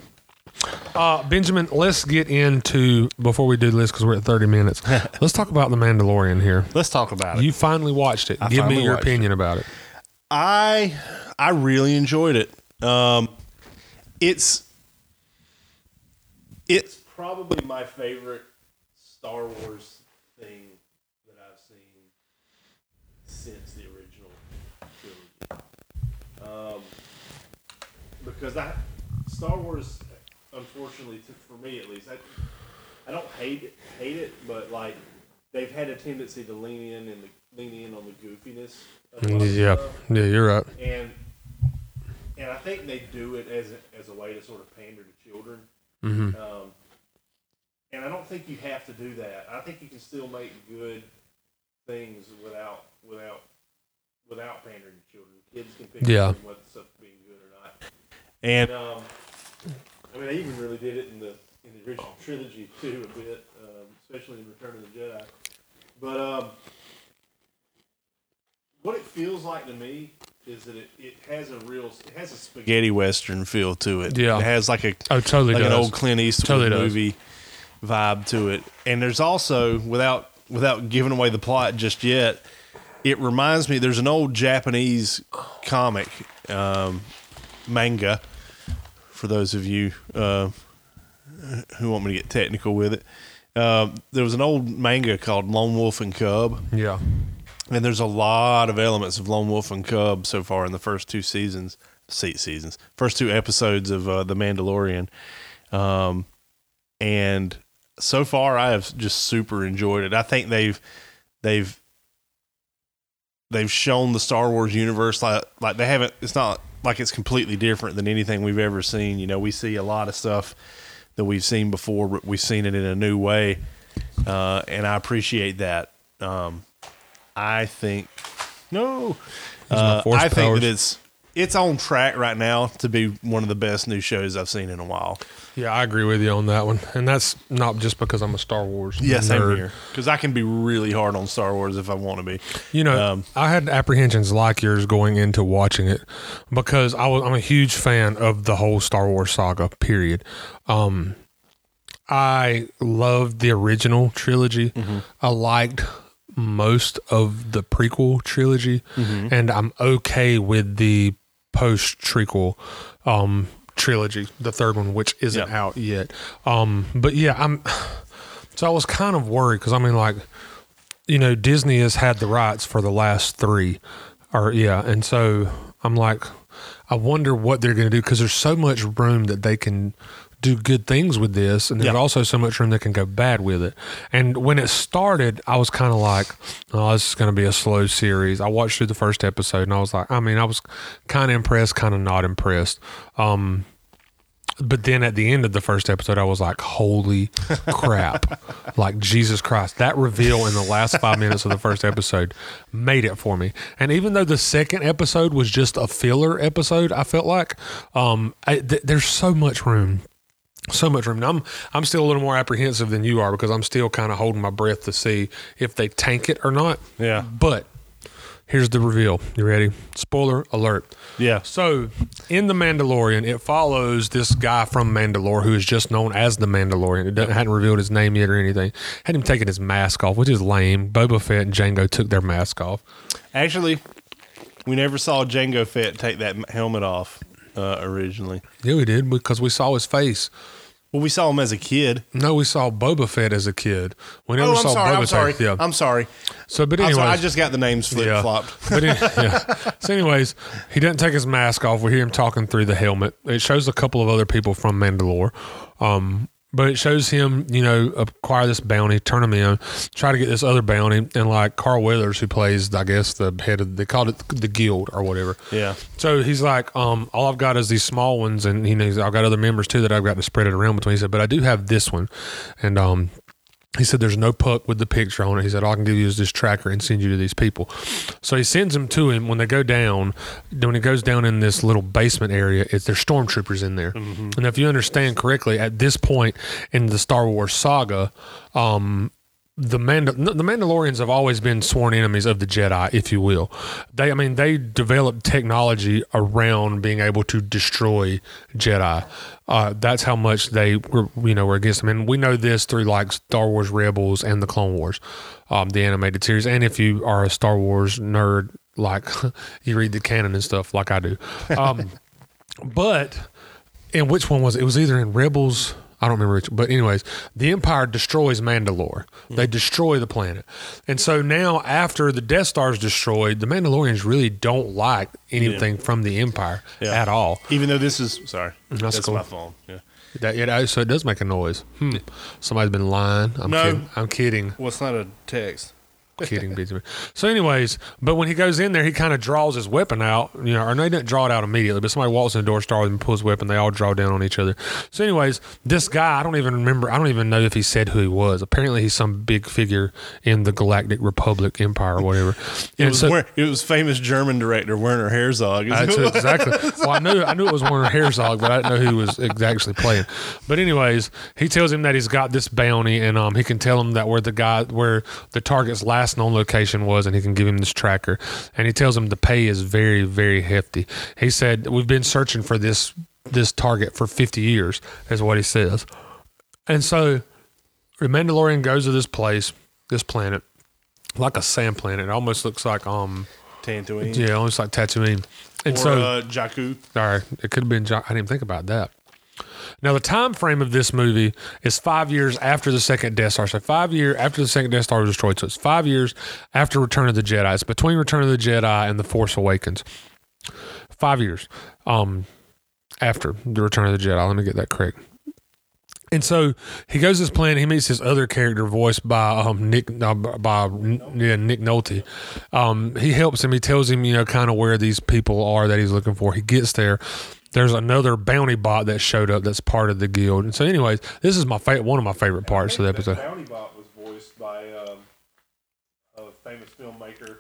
Uh, Benjamin, let's get into before we do this because we're at 30 minutes. let's talk about The Mandalorian here. Let's talk about it. You finally watched it. I Give me finally your watched opinion about it. I I really enjoyed it. Um, it's it's probably my favorite Star Wars thing that I've seen since the original trilogy. Um, because I Star Wars, unfortunately, to, for me at least, I, I don't hate it, hate it, but like they've had a tendency to lean in and lean in on the goofiness. Of a lot of Yeah, stuff yeah, you're right. and and I think they do it as a, as a way to sort of pander to children. Mm-hmm. Um, and I don't think you have to do that. I think you can still make good things without without without pandering to children. Kids can pick Yeah. up on what's stuff being good or not. And um, I mean, they even really did it in the in the original trilogy too a bit, um, especially in Return of the Jedi. But um, what it feels like to me is that it, it has a real it has a spaghetti western feel to it. Yeah. it has like a Oh, totally like does. an old Clint Eastwood Totally does. movie vibe to it. And there's also without without giving away the plot just yet, it reminds me there's an old Japanese comic um, manga for those of you uh, who want me to get technical with it. Um, there was an old manga called Lone Wolf and Cub, yeah, and there's a lot of elements of Lone Wolf and Cub so far in the first two seasons, se- seasons, first two episodes of uh, The Mandalorian. Um, and so far, I have just super enjoyed it. I think they've they've they've shown the Star Wars universe like like they haven't. It's not like it's completely different than anything we've ever seen. You know, we see a lot of stuff that we've seen before, but we've seen it in a new way, uh, and I appreciate that. Um, I think no, uh, I think that it's it's on track right now to be one of the best new shows I've seen in a while. yeah. I agree with you on that one, and that's not just because I'm a Star Wars Yeah, same nerd. here. Because I can be really hard on Star Wars if I want to be. You know, Um, I had apprehensions like yours going into watching it because I was I'm a huge fan of the whole Star Wars saga. Period. Um, I loved the original trilogy. Mm-hmm. I liked most of the prequel trilogy, and I'm okay with the post trequel um, trilogy, the third one, which isn't Yeah. out yet. Um, but yeah, I'm. So I was kind of worried because I mean, like, you know, Disney has had the rights for the last three, or yeah, and so I'm like, I wonder what they're going to do because there's so much room that they can do good things with this, and there's Yeah. also so much room that can go bad with it. And when it started, I was kind of like, oh, this is going to be a slow series. I watched through the first episode, and I was like, I mean, I was kind of impressed, kind of not impressed. Um, but then at the end of the first episode, I was like, holy crap. like, Jesus Christ. That reveal in the last five minutes of the first episode made it for me. And even though the second episode was just a filler episode, I felt like um, I, th- there's so much room. So much room. Now, I'm I'm still a little more apprehensive than you are because I'm still kind of holding my breath to see if they tank it or not. Yeah. But here's the reveal. You ready? Spoiler alert. Yeah. So, in The Mandalorian, it follows this guy from Mandalore who is just known as the Mandalorian. It doesn't, hadn't revealed his name yet or anything. Had him taking his mask off, which is lame. Boba Fett and Jango took their mask off. Actually, we never saw Jango Fett take that helmet off uh, originally. Yeah, we did because we saw his face. Well, we saw him as a kid. No, we saw Boba Fett as a kid. We never oh, I'm saw sorry. Boba I'm sorry. Fett. Yeah. I'm sorry. so, but anyway, sorry. I just got the names flip Yeah. flopped. But in, yeah. So, anyways, he doesn't take his mask off. We hear him talking through the helmet. It shows a couple of other people from Mandalore. Um, but it shows him, you know, acquire this bounty, turn him in, try to get this other bounty, and like Carl Weathers, who plays, I guess, the head of, they called it the guild or whatever. Yeah. So he's like, um, all I've got is these small ones, and he knows I've got other members too that I've got to spread it around between. He said, but I do have this one, and um, he said, "There's no puck with the picture on it." He said, "All I can give you is this tracker and send you to these people." So he sends them to him. When they go down, when it goes down in this little basement area, it's there's stormtroopers in there. And if you understand correctly, at this point in the Star Wars saga, um, the Mand- the Mandalorians have always been sworn enemies of the Jedi, if you will. They, I mean, they developed technology around being able to destroy Jedi. Uh, that's how much they were, you know, were against them. And we know this through like Star Wars Rebels and the Clone Wars, um, the animated series. And if you are a Star Wars nerd, like you read the canon and stuff, like I do. Um, but and which one was it? It was either in Rebels. I don't remember which, but anyways, the Empire destroys Mandalore. They destroy the planet, and so now after the Death Star is destroyed, the Mandalorians really don't like anything from the Empire Yeah. at all. Even though this is sorry, That's that's, cool. my phone. Yeah. That, it, so it does make a noise. Hmm. Somebody's been lying. I'm No. kidding. I'm kidding. Well, it's not a text. Kidding Benjamin. So, anyways, but when he goes in there, he kind of draws his weapon out. You know, or no, he didn't draw it out immediately, but somebody walks in the door, starts and pulls his weapon. They all draw down on each other. So, anyways, this guy, I don't even remember. I don't even know if he said who he was. Apparently, he's some big figure in the Galactic Republic Empire or whatever. It was, so- it was famous German director Werner Herzog. that's exactly. Well, I knew I knew it was Werner Herzog, but I didn't know who was actually playing. But anyways, he tells him that he's got this bounty, and um, he can tell him that where the guy where the target's last known location was, and he can give him this tracker. And he tells him the pay is very very hefty. He said we've been searching for this this target for fifty years, is what he says. And so, the Mandalorian goes to this place, this planet, like a sand planet. It almost looks like um. Tatooine. Yeah, almost like Tatooine. And Or so, uh, Jakku. all right, it could have been. I didn't think about that. Now, the time frame of this movie is five years after the second Death Star. So five years after the second Death Star was destroyed. So it's five years after Return of the Jedi. It's between Return of the Jedi and The Force Awakens. Five years um, after the Return of the Jedi. Let me get that correct. And so he goes to this planet. He meets this other character voiced by um, Nick uh, by yeah, Nick Nolte. Um, he helps him. He tells him, you know, kind of where these people are that he's looking for. He gets there. There's another bounty bot that showed up that's part of the guild. And so, anyways, this is my favorite, one of my favorite parts of the episode. Bounty Bot was voiced by um, a famous filmmaker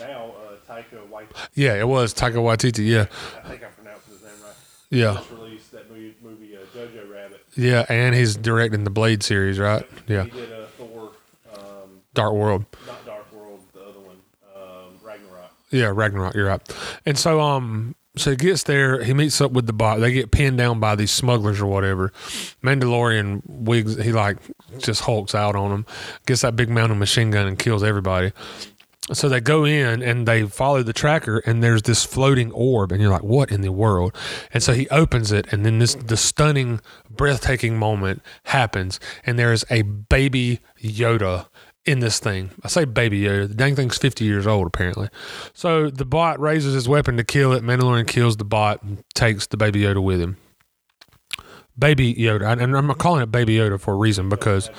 now, uh, Taika Waititi. Yeah, it was Taika Waititi. Yeah, I think I'm pronouncing his name right. yeah, Just released that movie, movie uh, Jojo Rabbit. yeah. And he's directing the Blade series, right? Yeah, He did uh, Thor, um, Dark World. not Dark World, the other one, um, Ragnarok. Yeah, Ragnarok. You're right. And so, um, so he gets there. He meets up with the bot. They get pinned down by these smugglers or whatever. Mandalorian wigs. He like just hulks out on them. Gets that big mountain machine gun and kills everybody. So they go in and they follow the tracker, and there's this floating orb, and you're like, "What in the world?" And so he opens it, and then this the stunning, breathtaking moment happens, and there is a baby Yoda in this thing. I say baby Yoda. The dang thing's 50 years old, apparently. So the bot raises his weapon to kill it. Mandalorian kills the bot and takes the baby Yoda with him. Baby Yoda. And I'm calling it Baby Yoda for a reason because,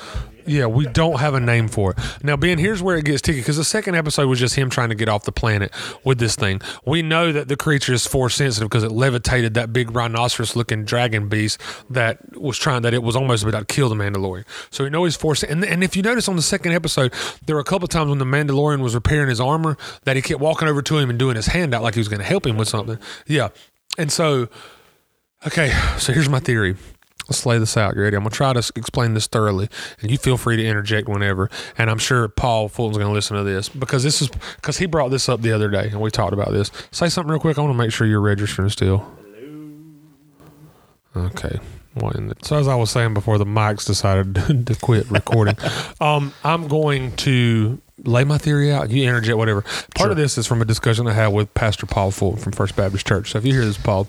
yeah, we don't have a name for it. Now, Ben, here's where it gets tricky because the second episode was just him trying to get off the planet with this thing. We know that the creature is force sensitive because it levitated that big rhinoceros looking dragon beast that was trying, that it was almost about to kill the Mandalorian. So we know he's force. And, and if you notice on the second episode, there were a couple times when the Mandalorian was repairing his armor that he kept walking over to him and doing his hand out like he was going to help him with something. Yeah. And so Okay, so here's my theory. Let's lay this out. You ready? I'm going to try to explain this thoroughly, and you feel free to interject whenever. And I'm sure Paul Fulton's going to listen to this because this is because he brought this up the other day, and we talked about this. Say something real quick. I want to make sure you're registering still. Okay. Well, in the- so as I was saying before, the mics decided to quit recording. um, I'm going to lay my theory out. You interject whatever. Part of this is from a discussion I had with Pastor Paul Fulton from First Baptist Church. So if you hear this, Paul,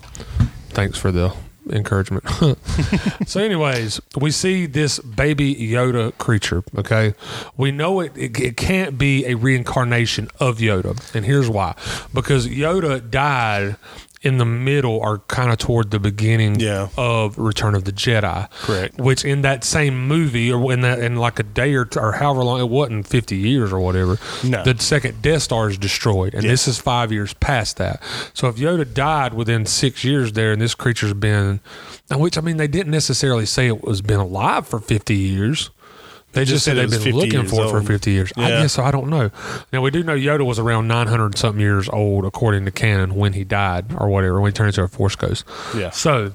thanks for the encouragement. so, anyways, we see this baby Yoda creature. Okay, we know it, it. It can't be a reincarnation of Yoda, and here's why: because Yoda died in the middle are kind of toward the beginning Yeah. of Return of the Jedi. Correct. Which in that same movie, or in that in like a day or, t- or however long it wasn't, fifty years or whatever. No. The second Death Star is destroyed, and this is five years past that. So if Yoda died within six years there, and this creature's been, which I mean, they didn't necessarily say it was been alive for fifty years. They just, just said said they've been looking for it for 50 years. I guess so. I don't know. Now, we do know Yoda was around 900 something years old, according to canon, when he died or whatever, when he turned into a Force Ghost. Yeah. So,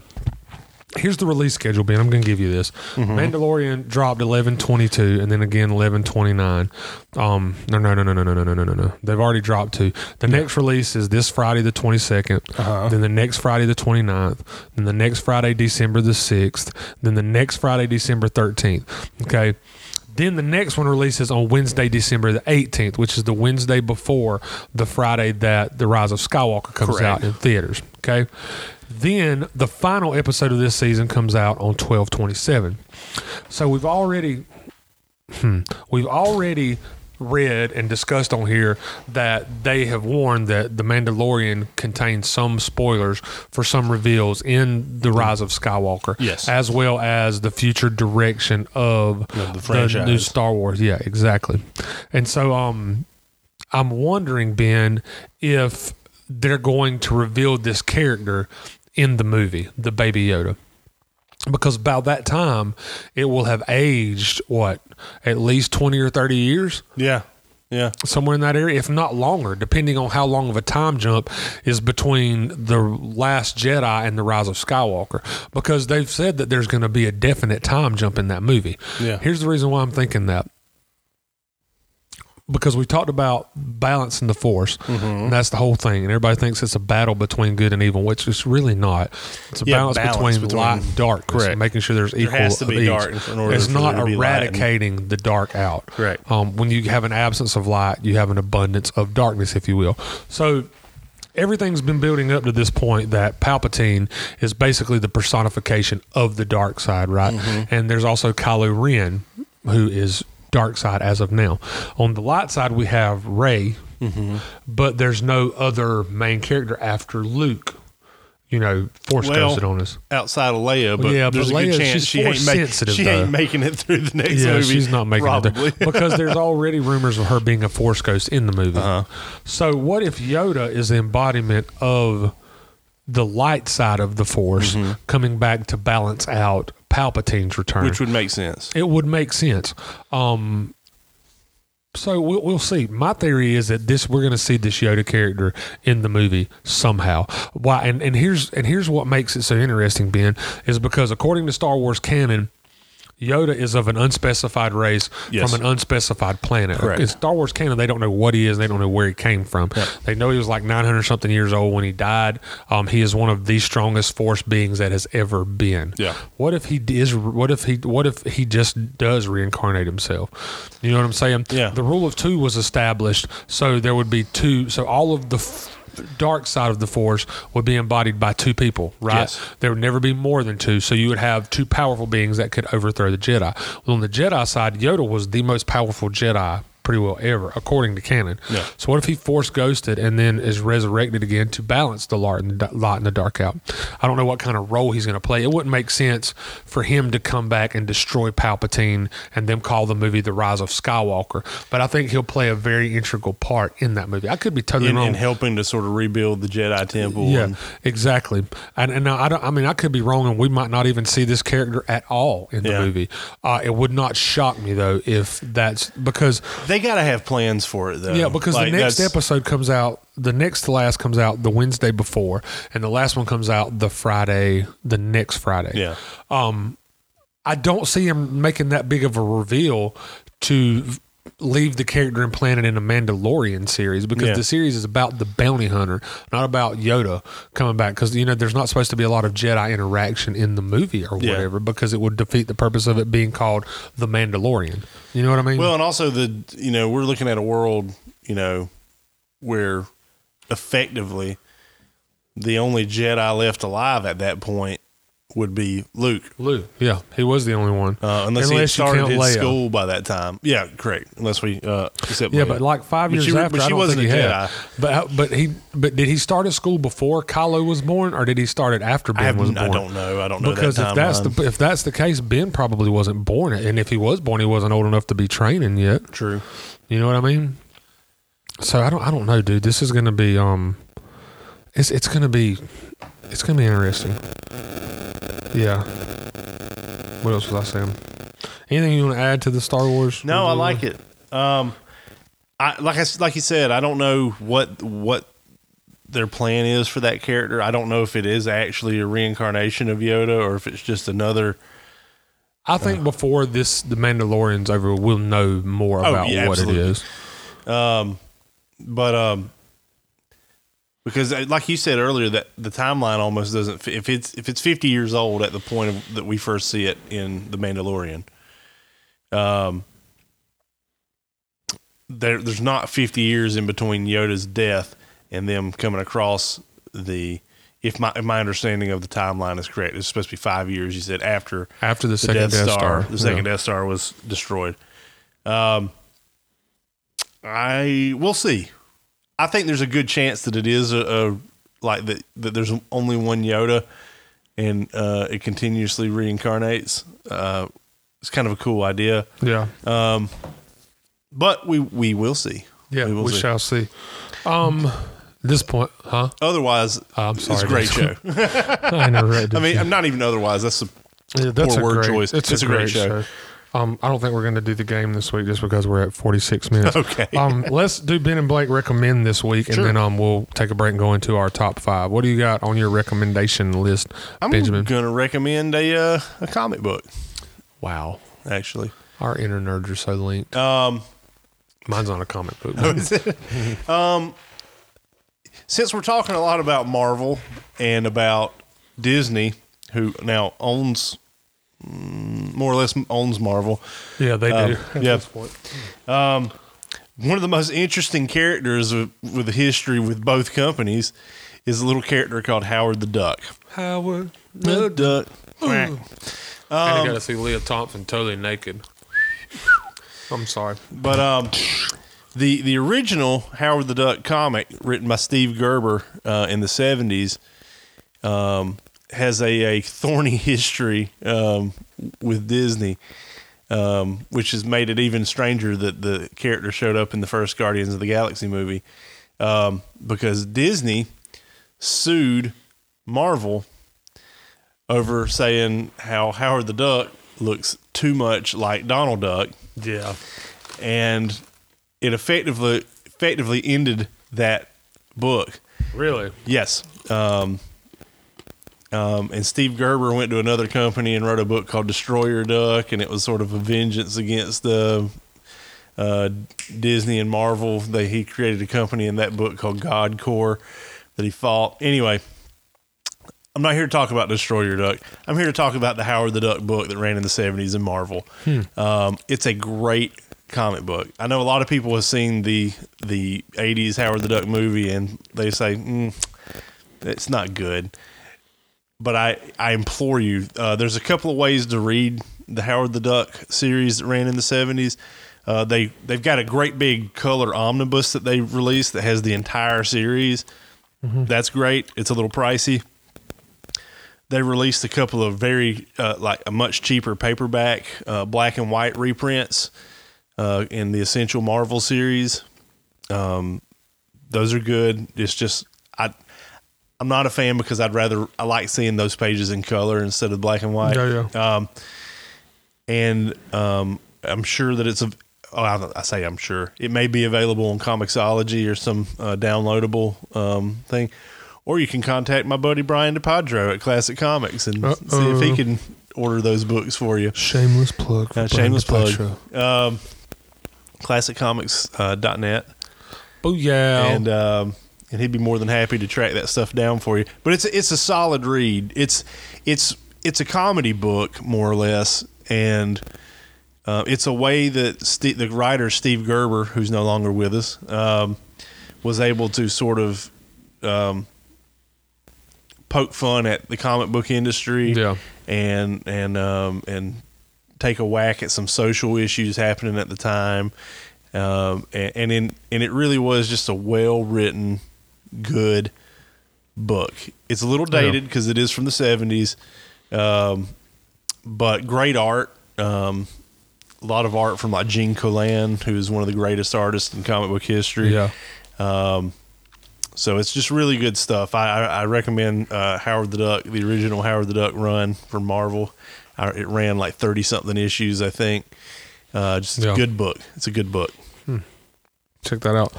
here's the release schedule, Ben. I'm going to give you this. Mm-hmm. Mandalorian dropped 11:22, and then again 11:29. Um, no, no, no, no, no, no, no, no, no, no. They've already dropped two. The next release is this Friday, the 22nd. Uh-huh. Then the next Friday, the 29th. Then the next Friday, December the 6th. Then the next Friday, December 13th. Okay. Then the next one releases on Wednesday, December the 18th, which is the Wednesday before the Friday that The Rise of Skywalker comes Correct. out in theaters. Okay. Then the final episode of this season comes out on 1227. So we've already hmm, we've already read and discussed on here that they have warned that the Mandalorian contains some spoilers for some reveals in the Rise of Skywalker, Yes. as well as the future direction of the the, franchise. new Star Wars. Yeah, exactly. And so, um, I'm wondering, Ben, if they're going to reveal this character in the movie, the Baby Yoda because about that time it will have aged what at least 20 or 30 years Yeah. Yeah. somewhere in that area if not longer depending on how long of a time jump is between the last jedi and the rise of skywalker because they've said that there's going to be a definite time jump in that movie Yeah. here's the reason why i'm thinking that because we talked about balancing the force Mm-hmm. and that's the whole thing and everybody thinks it's a battle between good and evil which is really not it's a Yeah, balance, balance between, between- light and dark, Correct. making sure there's equal has to be dark it's not there to be light and- eradicating the dark out Correct. um, when you have an absence of light you have an abundance of darkness if you will so everything's been building up to this point that Palpatine is basically the personification of the dark side, right? Mm-hmm. And there's also Kylo Ren, who is dark side as of now. On the light side, we have Rey, Mm-hmm. but there's no other main character after Luke. You know, force Well, ghosted on us. Outside of Leia, but Yeah, but there's a Leia, good chance she ain't, make, she ain't making it through the next Yeah, movie. she's not making probably. it there. because there's already rumors of her being a force ghost in the movie. Uh-huh. So what if Yoda is the embodiment of the light side of the force coming back to balance out Palpatine's return? Which would make sense. it would make sense. Um, so we'll, we'll see. My theory is that this we're going to see this Yoda character in the movie somehow. Why? And and here's and here's what makes it so interesting, Ben, is because according to Star Wars canon, Yoda is of an unspecified race Yes. from an unspecified planet. Correct. In Star Wars canon, they don't know what he is. They don't know where he came from. They know he was like 900 something years old when he died. Um, he is one of the strongest Force beings that has ever been. Yeah. What if he is? What if he? What if he just does reincarnate himself? You know what I'm saying? Yeah. The rule of two was established, so there would be two. So all of the f- dark side of the Force would be embodied by two people, right? Yes. There would never be more than two. So you would have two powerful beings that could overthrow the Jedi. Well, on the Jedi side, Yoda was the most powerful Jedi pretty well ever, according to canon. Yeah. So what if he force ghosted and then is resurrected again to balance the light and the, light and the dark out? I don't know what kind of role he's going to play. It wouldn't make sense for him to come back and destroy Palpatine and then call the movie The Rise of Skywalker. But I think he'll play a very integral part in that movie. I could be totally in, wrong. in helping to sort of rebuild the Jedi Temple. Yeah, and- exactly. And and now I don't. I mean, I could be wrong, and we might not even see this character at all in the Yeah. movie. Uh, it would not shock me though if that's because they got to have plans for it though. yeah, because Like, the next episode comes out. The next to last comes out the Wednesday before, and the last one comes out the Friday, the next Friday. Yeah. Um, I don't see him making that big of a reveal to leave the character and implanted in a Mandalorian series because Yeah. the series is about the bounty hunter, not about Yoda coming back. Because you know, there's not supposed to be a lot of Jedi interaction in the movie or Yeah. whatever because it would defeat the purpose of it being called the Mandalorian. You know what I mean? Well, and also the you know we're looking at a world you know where effectively the only Jedi left alive at that point would be Luke, Luke, yeah, he was the only one. uh, unless, he Unless you started count his Leia. school by that time. Yeah, correct. Unless we uh, except Yeah, Leia. but like five But years she- after, but she wasn't he a had. But but he but did he start at school before Kylo was born, or did he start it after Ben was born? I don't know. I don't know because that if that's the if that's the case, Ben probably wasn't born, and if he was born, he wasn't old enough to be training yet. true. You know what I mean? So I don't I don't know, dude. This is gonna be um, it's it's gonna be it's gonna be interesting. Yeah. What else was I saying? Anything you want to add to the Star Wars? No, I like it. Um, I like I like you said. I don't know what what their plan is for that character. I don't know if it is actually a reincarnation of Yoda or if it's just another. I think before this, the Mandalorian's over, we'll know more Oh, about yeah, what absolutely. it is. But um, because uh, like you said earlier, that the timeline almost doesn't. Fit. If it's if it's fifty years old at the point of, that we first see it in the Mandalorian, um, there there's not fifty years in between Yoda's death and them coming across the. If my if my understanding of the timeline is correct, it's supposed to be five years. You said after After the the second Death, Star, Star, the second Yeah. Death Star was destroyed. Um, I we'll see. I think there's a good chance that it is a, a like that that there's only one Yoda, and uh, it continuously reincarnates. Uh, it's kind of a cool idea, Yeah, but we we will see. yeah, we, will see. shall see. Um, this point, huh? Otherwise, I'm it's a great show. I never read. I mean, I'm not even otherwise. That's a Yeah, that's poor a word great, choice. It's, It's a, a great great, show. show. Um, I don't think we're going to do the game this week just because we're at 46 minutes. Okay. Um, let's do Ben and Blake recommend this week, and Sure. then um, we'll take a break and go into our top five. What do you got on your recommendation list, Benjamin? I'm gonna recommend a uh, a comic book. Wow, Actually, our inner nerds are so linked. um, Mine's not a comic book. since we're talking a lot about Marvel and about Disney, who now owns more or less owns Marvel, yeah, they do. Um, at yeah. this point. one of the most interesting characters with, with a history with both companies is a little character called Howard the Duck. Howard. The Duck. and you got to see Lea Thompson totally naked. I'm sorry. But um, the the original Howard the Duck comic, written by Steve Gerber uh, in the seventies, um, has a, a thorny history um, with Disney, um, which has made it even stranger that the character showed up in the first Guardians of the Galaxy movie, um, because Disney sued Marvel over saying how Howard the Duck looks too much like Donald Duck Yeah. and it effectively effectively ended that book. Really? Yes, um, Um, and Steve Gerber went to another company and wrote a book called Destroyer Duck, and it was sort of a vengeance against the uh, Disney and Marvel. They he created a company in that book called God that he fought. Anyway, I'm not here to talk about Destroyer Duck. I'm here to talk about the Howard the Duck book that ran in the 70s in Marvel. Um, it's a great comic book. I know a lot of people have seen the the 80s Howard the Duck movie and they say mm, it's not good. But I, I implore you, uh, there's a couple of ways to read the Howard the Duck series that ran in the 70s. Uh, they they've got a great big color omnibus that they released that has the entire series. That's great. It's a little pricey they released a couple of very uh, like a much cheaper paperback uh, black and white reprints uh, in the essential marvel series um, those are good it's just i i'm not a fan because i'd rather i like seeing those pages in color instead of black and white Yeah, yeah. um, and um, i'm sure that it's a Oh, I, I say I'm sure it may be available on Comixology or some uh, downloadable um, thing, or you can contact my buddy Brian DePadro at Classic Comics and see if he can order those books for you. Shameless plug. For Uh, shameless plug. Um, ClassicComics.net, uh, Oh yeah. and um, and he'd be more than happy to track that stuff down for you. But it's it's a solid read. It's it's it's a comedy book more or less, and uh, it's a way that Steve, the writer Steve Gerber, who's no longer with us, um, was able to sort of um, poke fun at the comic book industry, Yeah. and and um, and take a whack at some social issues happening at the time, um, and and, in, and it really was just a well written, good book. It's a little dated because it is from the seventies, um, but great art. Um, a lot of art from like Gene Colan, who is one of the greatest artists in comic book history. yeah. Um, so it's just really good stuff. I, I, I recommend uh, Howard the Duck, the original Howard the Duck run from Marvel. I, it ran like thirty something issues, I think. Uh, just Yeah. a good book. It's a good book. Check that out.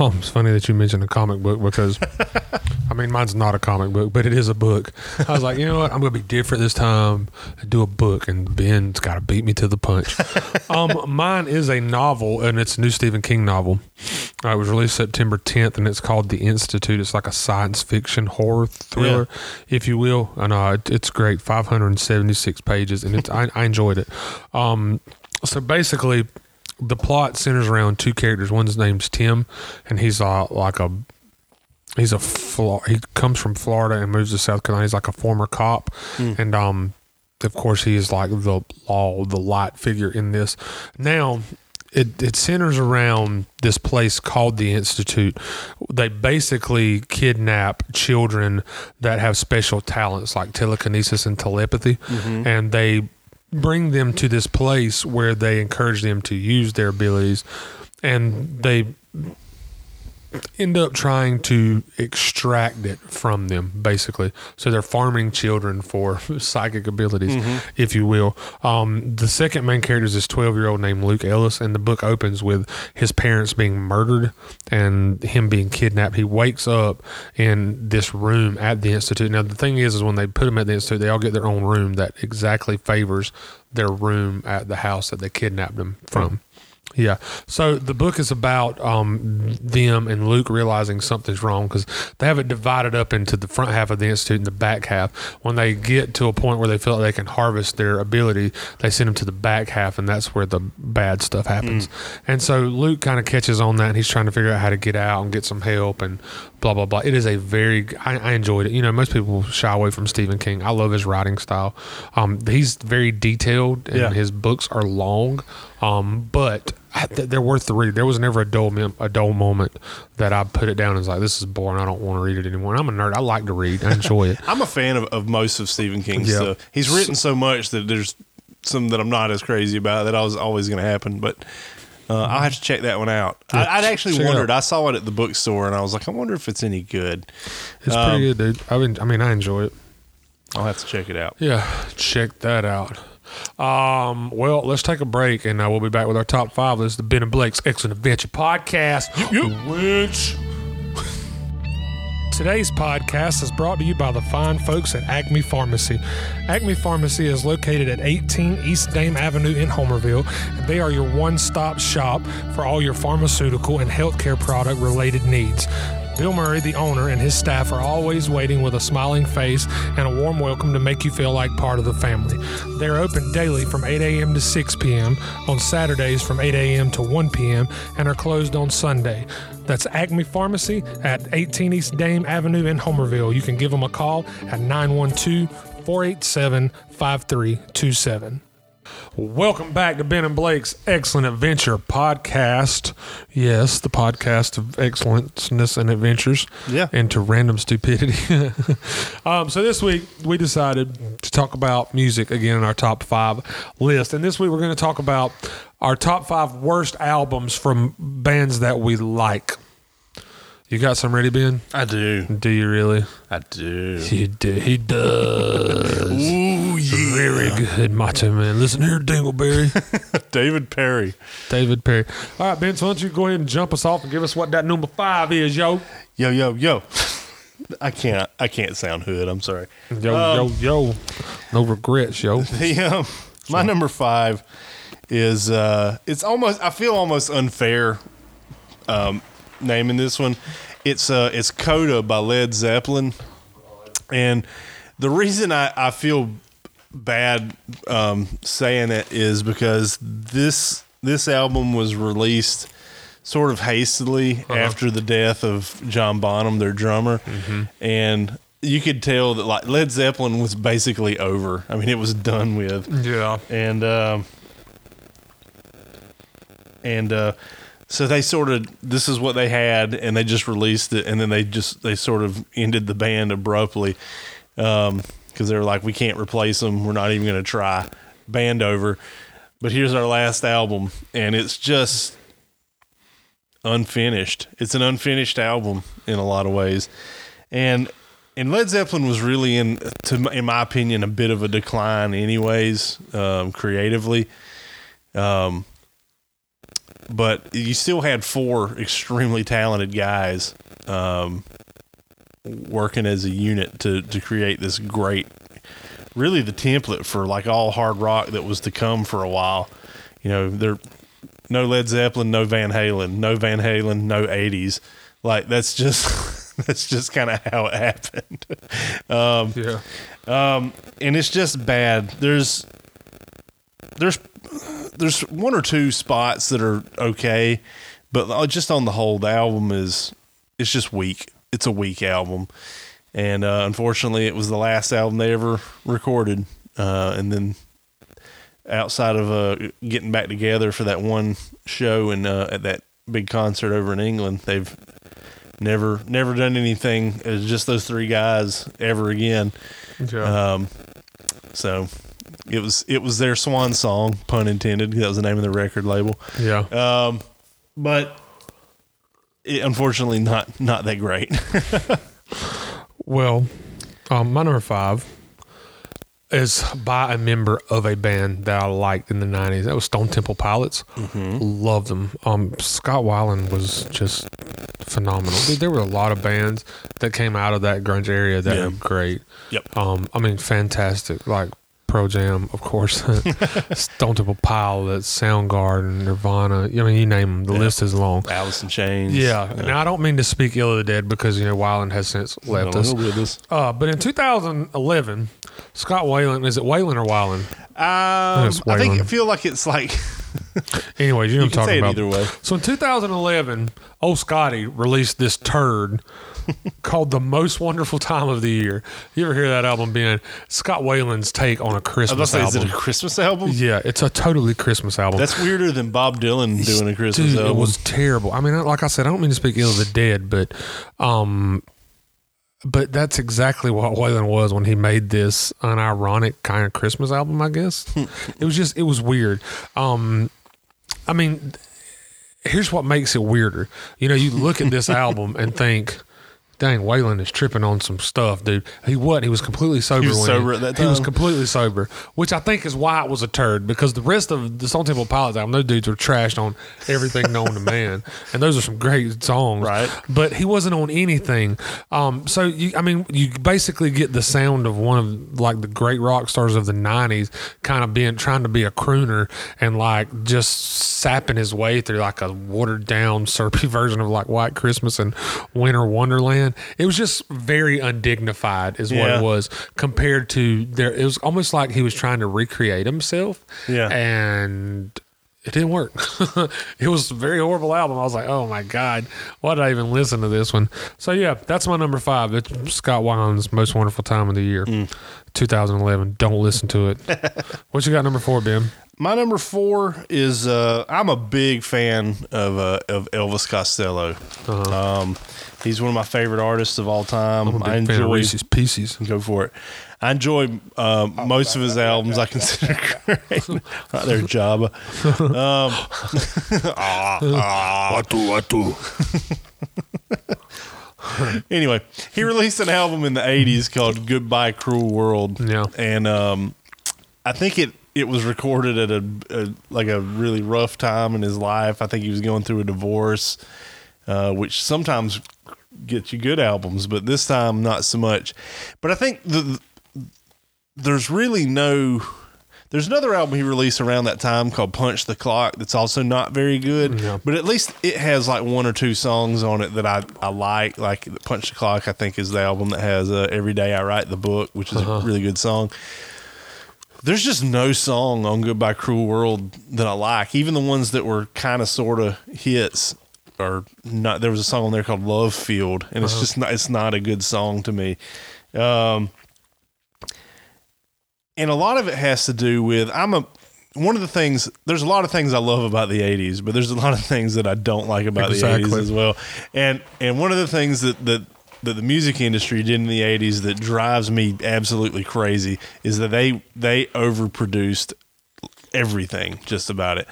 Um, it's funny that you mentioned a comic book because, I mean, mine's not a comic book, but it is a book. I was like, you know what? I'm going to be different this time. and Do a book, and Ben's got to beat me to the punch. um, mine is a novel, and it's a new Stephen King novel. Uh, it was released September 10th, and it's called The Institute. It's like a science fiction horror thriller, if you will. And uh, it, it's great. 576 pages, and it's I, I enjoyed it. Um, so basically, the plot centers around two characters. One's name's Tim, and he's uh, like a he's a he comes from Florida and moves to South Carolina. He's like a former cop, and um, of course he is like the law, the light figure in this. Now. It, it centers around this place called the Institute. They basically kidnap children that have special talents like telekinesis and telepathy, and they bring them to this place where they encourage them to use their abilities and they end up trying to extract it from them basically. So they're farming children for psychic abilities if you will. Um, the second main character is this 12 year old named luke ellis and the book opens with his parents being murdered and him being kidnapped. He wakes up in this room at the institute. Now the thing is is when they put him at the institute they all get their own room that exactly favors their room at the house that they kidnapped him from yeah. So the book is about um, them and Luke realizing something's wrong because they have it divided up into the front half of the institute and the back half. When they get to a point where they feel like they can harvest their ability, they send them to the back half, and that's where the bad stuff happens. And so Luke kind of catches on that, and he's trying to figure out how to get out and get some help and blah blah blah. It is a very I, I enjoyed it. You know, most people shy away from Stephen King. I love his writing style. Um, he's very detailed, and Yeah. his books are long, um, but I, th- they're worth the read. There was never a dull mem- a dull moment that I put it down and was like, "This is boring. I don't want to read it anymore." I'm a nerd. I like to read. I enjoy it. I'm a fan of, of most of Stephen King's Yeah. stuff. He's written so much that there's some that I'm not as crazy about that I was always going to happen, but. Uh, I'll have to check that one out. Yeah, I, I'd actually wondered. I saw it at the bookstore, and I was like, I wonder if it's any good. It's Um, pretty good, dude. I mean, I mean, I enjoy it. I'll have to check it out. Yeah, check that out. Um, well, let's take a break, and uh, we'll be back with our top five. This is the Ben and Blake's Excellent Adventure Podcast. Which Today's podcast is brought to you by the fine folks at Acme Pharmacy. Acme Pharmacy is located at 18 East Dame Avenue in Homerville, and they are your one stop shop for all your pharmaceutical and healthcare product related needs. Bill Murray, the owner, and his staff are always waiting with a smiling face and a warm welcome to make you feel like part of the family. They're open daily from 8 a.m. to 6 p.m., on Saturdays from 8 a.m. to 1 p.m., and are closed on Sunday. That's Acme Pharmacy at 18 East Dame Avenue in Homerville. You can give them a call at 912 487 5327. Welcome back to Ben and Blake's Excellent Adventure podcast. Yes, the podcast of excellenceness and adventures. Yeah. Into random stupidity. um, so this week we decided to talk about music again in our top five list. And this week we're going to talk about our top five worst albums from bands that we like. You got some ready, Ben? I do. Do you really? I do. He do. He does. Ooh, yeah. Very good, Macho Man. Listen here, Dingleberry. David Perry. David Perry. All right, Ben, so why don't you go ahead and jump us off and give us what that number five is, yo? Yo, yo, yo. I can't. I can't sound hood. I'm sorry. Yo, Um, yo, yo. No regrets, yo. The, um, my number five is uh, it's almost. I feel almost unfair um, naming this one. It's uh, it's Coda by Led Zeppelin, and the reason I, I feel bad um, saying it is because this this album was released sort of hastily after the death of John Bonham, their drummer, and you could tell that like Led Zeppelin was basically over. I mean, it was done with Yeah. and um, and uh, so they sort of this is what they had, and they just released it, and then they just they sort of ended the band abruptly because they were like, we can't replace them. We're not even going to try. Band over. But here's our last album, and it's just unfinished. It's an unfinished album in a lot of ways, and and Led Zeppelin was really in, to in my opinion, a bit of a decline, anyways, um, creatively. Um, but you still had four extremely talented guys um, working as a unit to to create this great, really the template for like all hard rock that was to come for a while. You know, there no Led Zeppelin, no Van Halen, no Van Halen, no 80s. Like that's just that's just kind of how it happened. um, Yeah. um, and it's just bad. There's there's there's one or two spots that are okay, but just on the whole, the album is it's just weak. It's a weak album, and uh, unfortunately, it was the last album they ever recorded. Uh, and then outside of uh, getting back together for that one show and uh, at that big concert over in England, they've never never done anything as just those three guys ever again. Um, so it was it was their swan song, pun intended. That was the name of the record label. yeah. Um, but it, unfortunately, not not that great. Well, um, my number five is by a member of a band that I liked in the '90s. That was Stone Temple Pilots. Mm-hmm. Loved them. Um, Scott Weiland was just phenomenal. Dude, there were a lot of bands that came out of that grunge area that Yeah. were great. Yep. Um, I mean, fantastic. Like Pearl Jam, of course. Stone Temple Pilots, Soundgarden, Nirvana. I mean, you name them. The Yeah. list is long. Alice in Chains. Yeah. Now I don't mean to speak ill of the dead because you know Weiland has since left No, us. Uh, but in 2011, Scott Wayland is it Wayland or Weiland? Um, I think I feel like it's like Anyways, you know you what I'm can say talking it about. either way. So in 2011, old Scotty released this turd called "The Most Wonderful Time of the Year." You ever hear that album being Scott Wayland's take on a I was Christmas say, is it a Christmas album? yeah, it's a totally Christmas album. That's weirder than Bob Dylan doing a Christmas Dude, album. it was terrible. I mean, like I said, I don't mean to speak ill of the dead, but um, but that's exactly what Waylon was when he made this unironic kind of Christmas album. I guess it was just it was weird. Um, I mean, here's what makes it weirder. You know, you look at this album and think dang, Waylon is tripping on some stuff, dude. He what? He was completely sober. was when sober at that He was completely sober, which I think is why it was a turd because the rest of the Stone Temple Pilots album, those dudes were trashed on everything known to man, and those are some great songs, Right. But he wasn't on anything. Um, so you, I mean, you basically get the sound of one of like the great rock stars of the '90s, kind of being trying to be a crooner and like just sapping his way through like a watered down, syrupy version of like White Christmas and Winter Wonderland. It was just very undignified, is what Yeah. it was compared to there. It was almost like he was trying to recreate himself, Yeah. and it didn't work. it was a very horrible album. I was like, oh my God, why did I even listen to this one? So, yeah, that's my number five. It's Scott Weiland's Most Wonderful Time of the Year, 2011. Don't listen to it. what you got number four, Ben? My number four is uh, I'm a big fan of uh, of Elvis Costello. Um, he's one of my favorite artists of all time. Uh-huh. I'm a big I enjoy Reese's Pieces. go for it. I enjoy uh, most of his albums. I consider great. right there, Jabba. Anyway, he released an album in the '80s called "Goodbye Cruel World." Yeah. and um, I think it it was recorded at a, a like a really rough time in his life. I think he was going through a divorce, uh, which sometimes gets you good albums, but this time not so much. But I think the, there's really no. There's another album he released around that time called Punch the Clock that's also not very good, Yeah. but at least it has like one or two songs on it that I, I like. Like Punch the Clock, I think is the album that has uh, Every Day I Write the Book, which is a really good song. There's just no song on Goodbye Cruel World that I like. Even the ones that were kind of sort of hits are not. There was a song on there called Love Field, and it's just not. It's not a good song to me. Um, and a lot of it has to do with I'm a one of the things there's a lot of things I love about the 80s but there's a lot of things that I don't like about the 80s as well and and one of the things that that that the music industry did in the 80s that drives me absolutely crazy is that they they overproduced everything just about it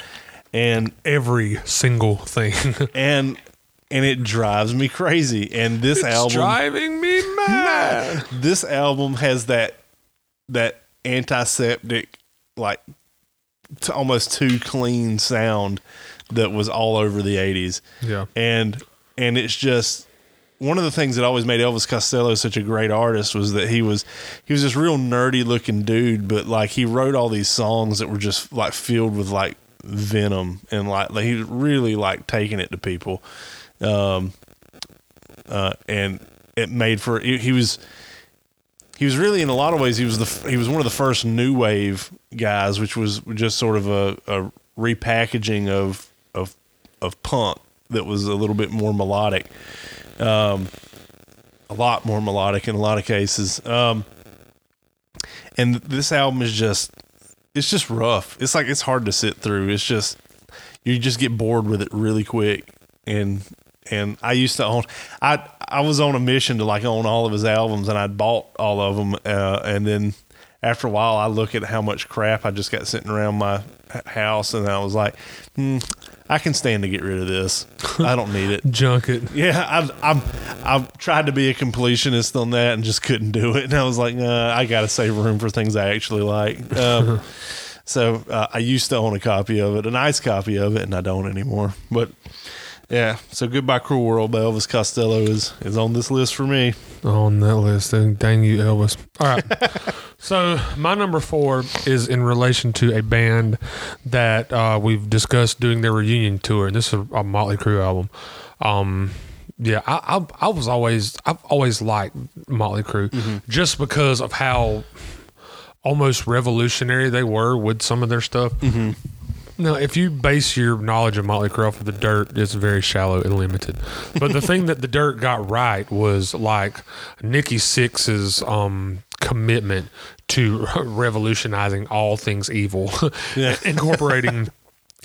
and Every single thing. and and it drives me crazy and this album driving me mad. this album has that that antiseptic like t- almost too clean sound that was all over the 80s Yeah. and and it's just one of the things that always made Elvis Costello such a great artist was that he was he was this real nerdy looking dude but like he wrote all these songs that were just like filled with like venom and like, like he was really like taking it to people um uh and it made for he he was he was really in a lot of ways he was the he was one of the first new wave guys which was just sort of a, a repackaging of of of punk that was a little bit more melodic. Um a lot more melodic in a lot of cases. Um and this album is just it's just rough. It's like it's hard to sit through. It's just you just get bored with it really quick. And and I used to own I I was on a mission to like own all of his albums and I'd bought all of them uh, and then after a while I look at how much crap I just got sitting around my house and I was like hmm, I can stand to get rid of this. I don't need it. Junk it. yeah I've I'm I've tried to be a completionist on that and just couldn't do it and I was like nah, I got to save room for things I actually like. Um, so uh, I used to own a copy of it a nice copy of it and I don't anymore but yeah. So goodbye, Cruel World by Elvis Costello is is on this list for me. on that list. Dang, dang you, Elvis. All right. so my number four is in relation to a band that uh, we've discussed doing their reunion tour. And this is a Motley Crue album. Um, yeah, I, I I was always I've always liked Motley Crue just because of how almost revolutionary they were with some of their stuff. Now, if you base your knowledge of Motley Crue off of the dirt, it's very shallow and limited. But the thing that the dirt got right was like Nikki Sixx's um, commitment to revolutionizing all things evil, Yeah. incorporating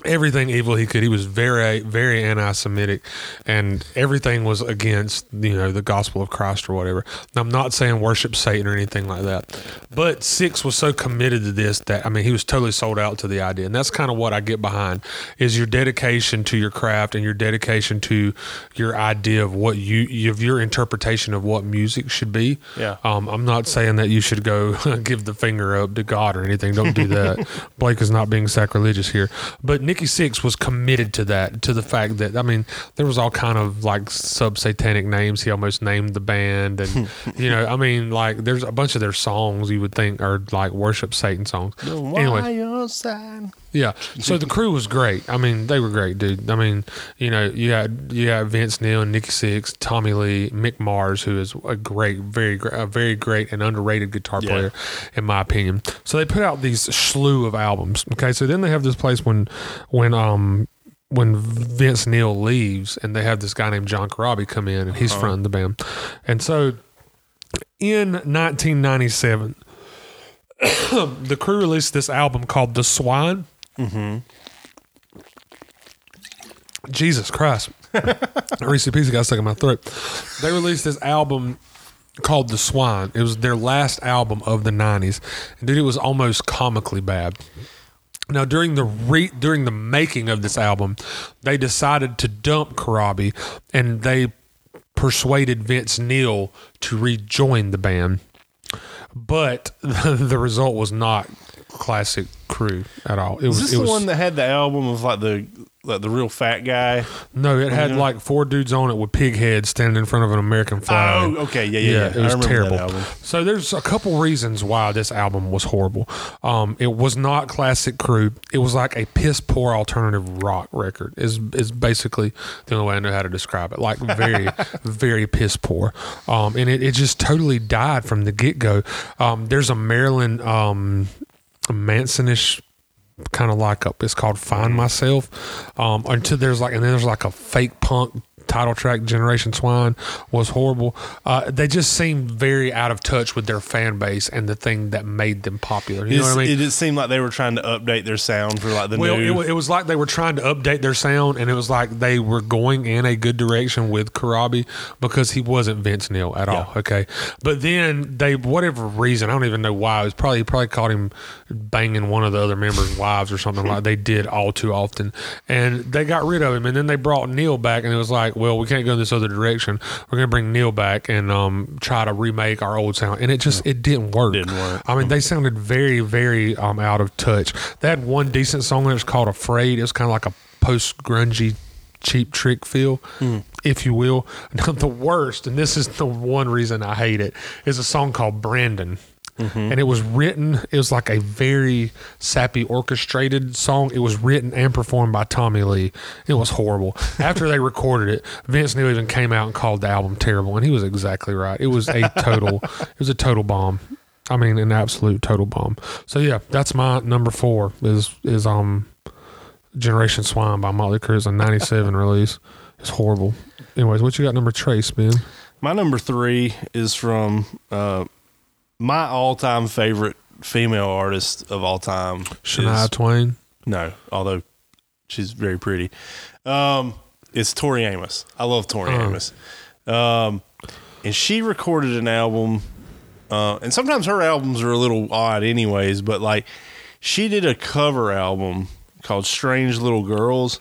everything evil he could. He was very, very anti-Semitic, and everything was against you know the gospel of Christ or whatever. Now, I'm not saying worship Satan or anything like that, but Sixx was so committed to this that I mean he was totally sold out to the idea, and that's kind of what I get behind is your dedication to your craft and your dedication to your idea of what you of your interpretation of what music should be. Yeah. Um, I'm not saying that you should go give the finger up to God or anything. Don't do that. Blake is not being sacrilegious here, but Nikki Sixx was committed to that, to the fact that I mean, there was all kind of like sub satanic names. He almost named the band, and you know, I mean, like there's a bunch of their songs you would think are like worship Satan songs. Anyway, yeah. So the crew was great. I mean, they were great, dude. I mean, you know, you got you got Vince Neil and Nikki Sixx, Tommy Lee, Mick Mars, who is a great, very, a very great and underrated guitar Yeah. player, in my opinion. So they put out these slew of albums. Okay, so then they have this place when when um when Vince Neil leaves, and they have this guy named John Corabi come in, and he's fronting the band, and so in 1997 the crew released this album called The Swine. Mm-hmm. Jesus Christ. Reese Pizza got stuck in my throat. They released this album called The Swine. It was their last album of the 90s. And dude, it was almost comically bad. Now during the re- during the making of this album, they decided to dump Corabi and they persuaded Vince Neil to rejoin the band. But the result was not classic crew at all. It was Is this it the was, one that had the album of like the like the real fat guy? No, it had like four dudes on it with pig heads standing in front of an American flag. Oh, okay, yeah, yeah, yeah. it I was terrible. album. So there's a couple reasons why this album was horrible. Um, it was not classic crew. It was like a piss poor alternative rock record. Is is basically the only way I know how to describe it. Like very, very piss poor. Um, and it, it just totally died from the get go. Um, there's a Marilyn um, Mansonish kind of like a it's called find myself. Um until there's like and then there's like a fake punk title track generation swine was horrible uh they just seemed very out of touch with their fan base and the thing that made them popular you know what i mean It, it seemed like they were trying to update their sound for like the well, new. it, it was like they were trying to update their sound, and it was like they were going in a good direction with Corabi because he wasn't Vince Neil at all. Okay, but then they, whatever reason, I don't even know why. It was probably probably caught him banging one of the other members' wives or something like they did all too often, and they got rid of him. And then they brought Neil back, and it was like, well, we can't go in this other direction. We're gonna bring Neil back and um, try to remake our old sound, and it just it didn't work. Didn't work. I mean, they sounded very, very um, out of touch. They had one decent song that was called "Afraid." It was kind of like a post grungy, cheap trick feel, if you will. Now, the worst, and this is the one reason I hate it, is a song called "Brandon." And it was written, it was like a very sappy orchestrated song. It was written and performed by Tommy Lee. It was horrible. After they recorded it, Vince Neil even came out and called the album terrible, and he was exactly right. It was a total, it was a total bomb. I mean, an absolute total bomb. So yeah, that's my number four is is um Generation Swine by Motley Crue. A '97 release. It's horrible. Anyways, what you got number Trace, Ben? My number three is from uh, my all-time favorite female artist of all time. Shania is- Twain. no, although she's very pretty. Um, it's Tori Amos. I love Tori Oh. Amos. Um, and she recorded an album. Uh, and sometimes her albums are a little odd, anyways. But like, she did a cover album called "Strange Little Girls"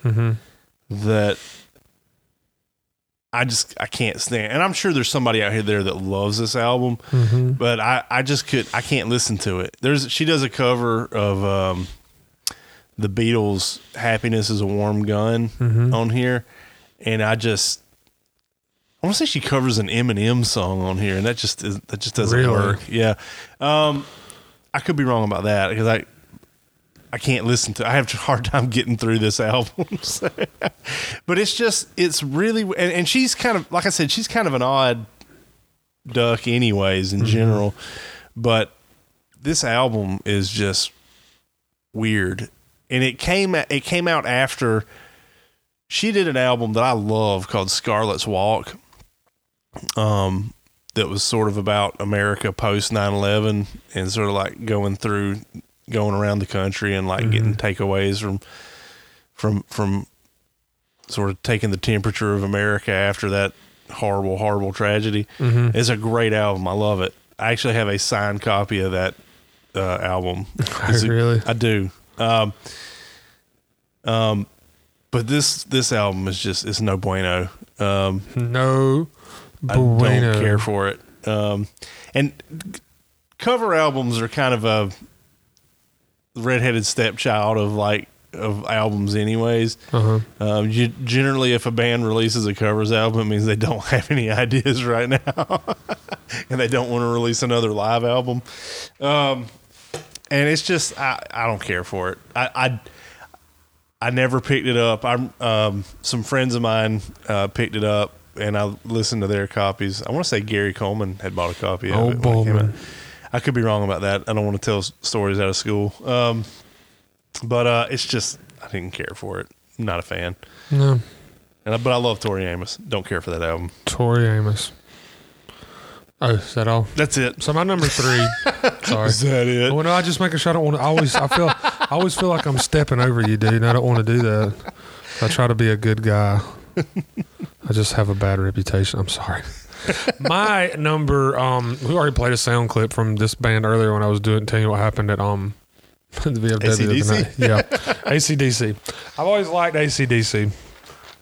that I just I can't stand. And I'm sure there's somebody out here there that loves this album, but I I just could I can't listen to it. There's she does a cover of um, the Beatles' "Happiness Is a Warm Gun" on here, and I just. I want to say she covers an Eminem song on here, and that just is, that just doesn't Really? work. Yeah, um, I could be wrong about that because I I can't listen to. I have a hard time getting through this album. So- but it's just it's really and, and she's kind of like I said, she's kind of an odd duck, anyways, in general. But this album is just weird, and it came it came out after she did an album that I love called Scarlet's Walk. Um, that was sort of about America post 9/11 and sort of like going through going around the country and like getting takeaways from from from sort of taking the temperature of America after that horrible, horrible tragedy. Mm-hmm. It's a great album. I love it. I actually have a signed copy of that uh, album. Really? I do. Um, um, but this this album is just it's no bueno. Um, No. I don't care for it. Um, and cover albums are kind of a redheaded stepchild of like of albums, anyways. Uh-huh. Um, you, generally, if a band releases a covers album, it means they don't have any ideas right now, and they don't want to release another live album. Um, and it's just I, I don't care for it. I, I I never picked it up. I'm um, some friends of mine uh, picked it up, and I listened to their copies. I want to say Gary Coleman had bought a copy of Oh, it. When it came Bowman. out. I could be wrong about that. I don't want to tell stories out of school. Um, but uh, it's just I didn't care for it. I'm not a fan. No. And I, but I love Tori Amos. Don't care for that album. Tori Amos. Oh, is that all? That's it. So my number three. sorry. Is that it? Well, no, I just making sure I don't want to. I always, I feel, I always feel like I'm stepping over you, dude. And I don't want to do that. I try to be a good guy. I just have a bad reputation. I'm sorry. My number, um, we already played a sound clip from this band earlier when I was doing telling you what happened at um the VFW the other AC/DC? night. Yeah, ACDC. I've always liked ACDC.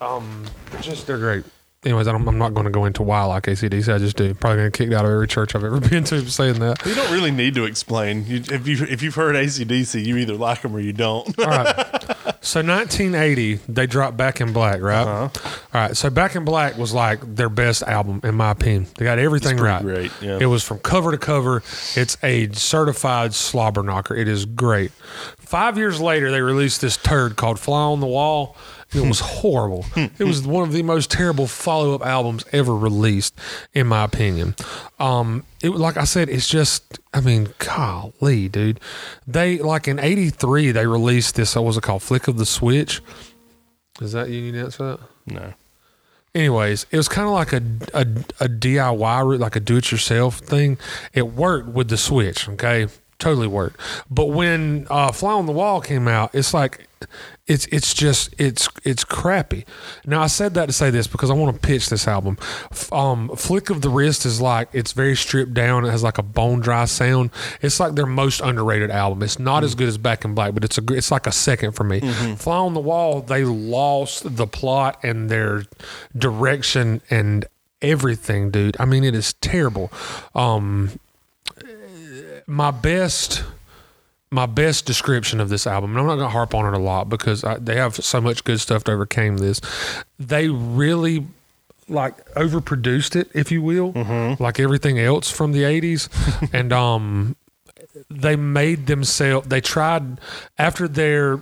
Um, just they're great. Anyways, I don't, I'm not going to go into why I like ACDC. I just do. Probably going to get kicked out of every church I've ever been to for saying that. You don't really need to explain. You, if you if you've heard ACDC, you either like them or you don't. All right. So 1980, they dropped Back in Black, right? Uh-huh. All right. So Back in Black was like their best album, in my opinion. They got everything right. great, yeah. It was from cover to cover. It's a certified slobber knocker. It is great. Five years later, they released this turd called Fly on the Wall. It was horrible. it was one of the most terrible follow up albums ever released, in my opinion. Um, it like I said, it's just I mean, golly, dude. They like in '83 they released this. What was it called? Flick of the Switch. Is that you need to answer that? no. anyways, it was kind of like a, a, a DIY, route, like a do it yourself thing. It worked with the Switch, okay? Totally worked. But when uh, Fly on the Wall came out, it's like, it's it's just it's it's crappy. Now I said that to say this because I want to pitch this album. Um, Flick of the Wrist is like it's very stripped down. It has like a bone dry sound. It's like their most underrated album. It's not as good as Back in Black, but it's a it's like a second for me. Fly on the Wall, they lost the plot and their direction and everything, dude. I mean, it is terrible. Um, my best my best description of this album, and I'm not going to harp on it a lot because I, they have so much good stuff to overcame this. They really like overproduced it, if you will, like everything else from the 80s. and um, they made themselves, they tried after their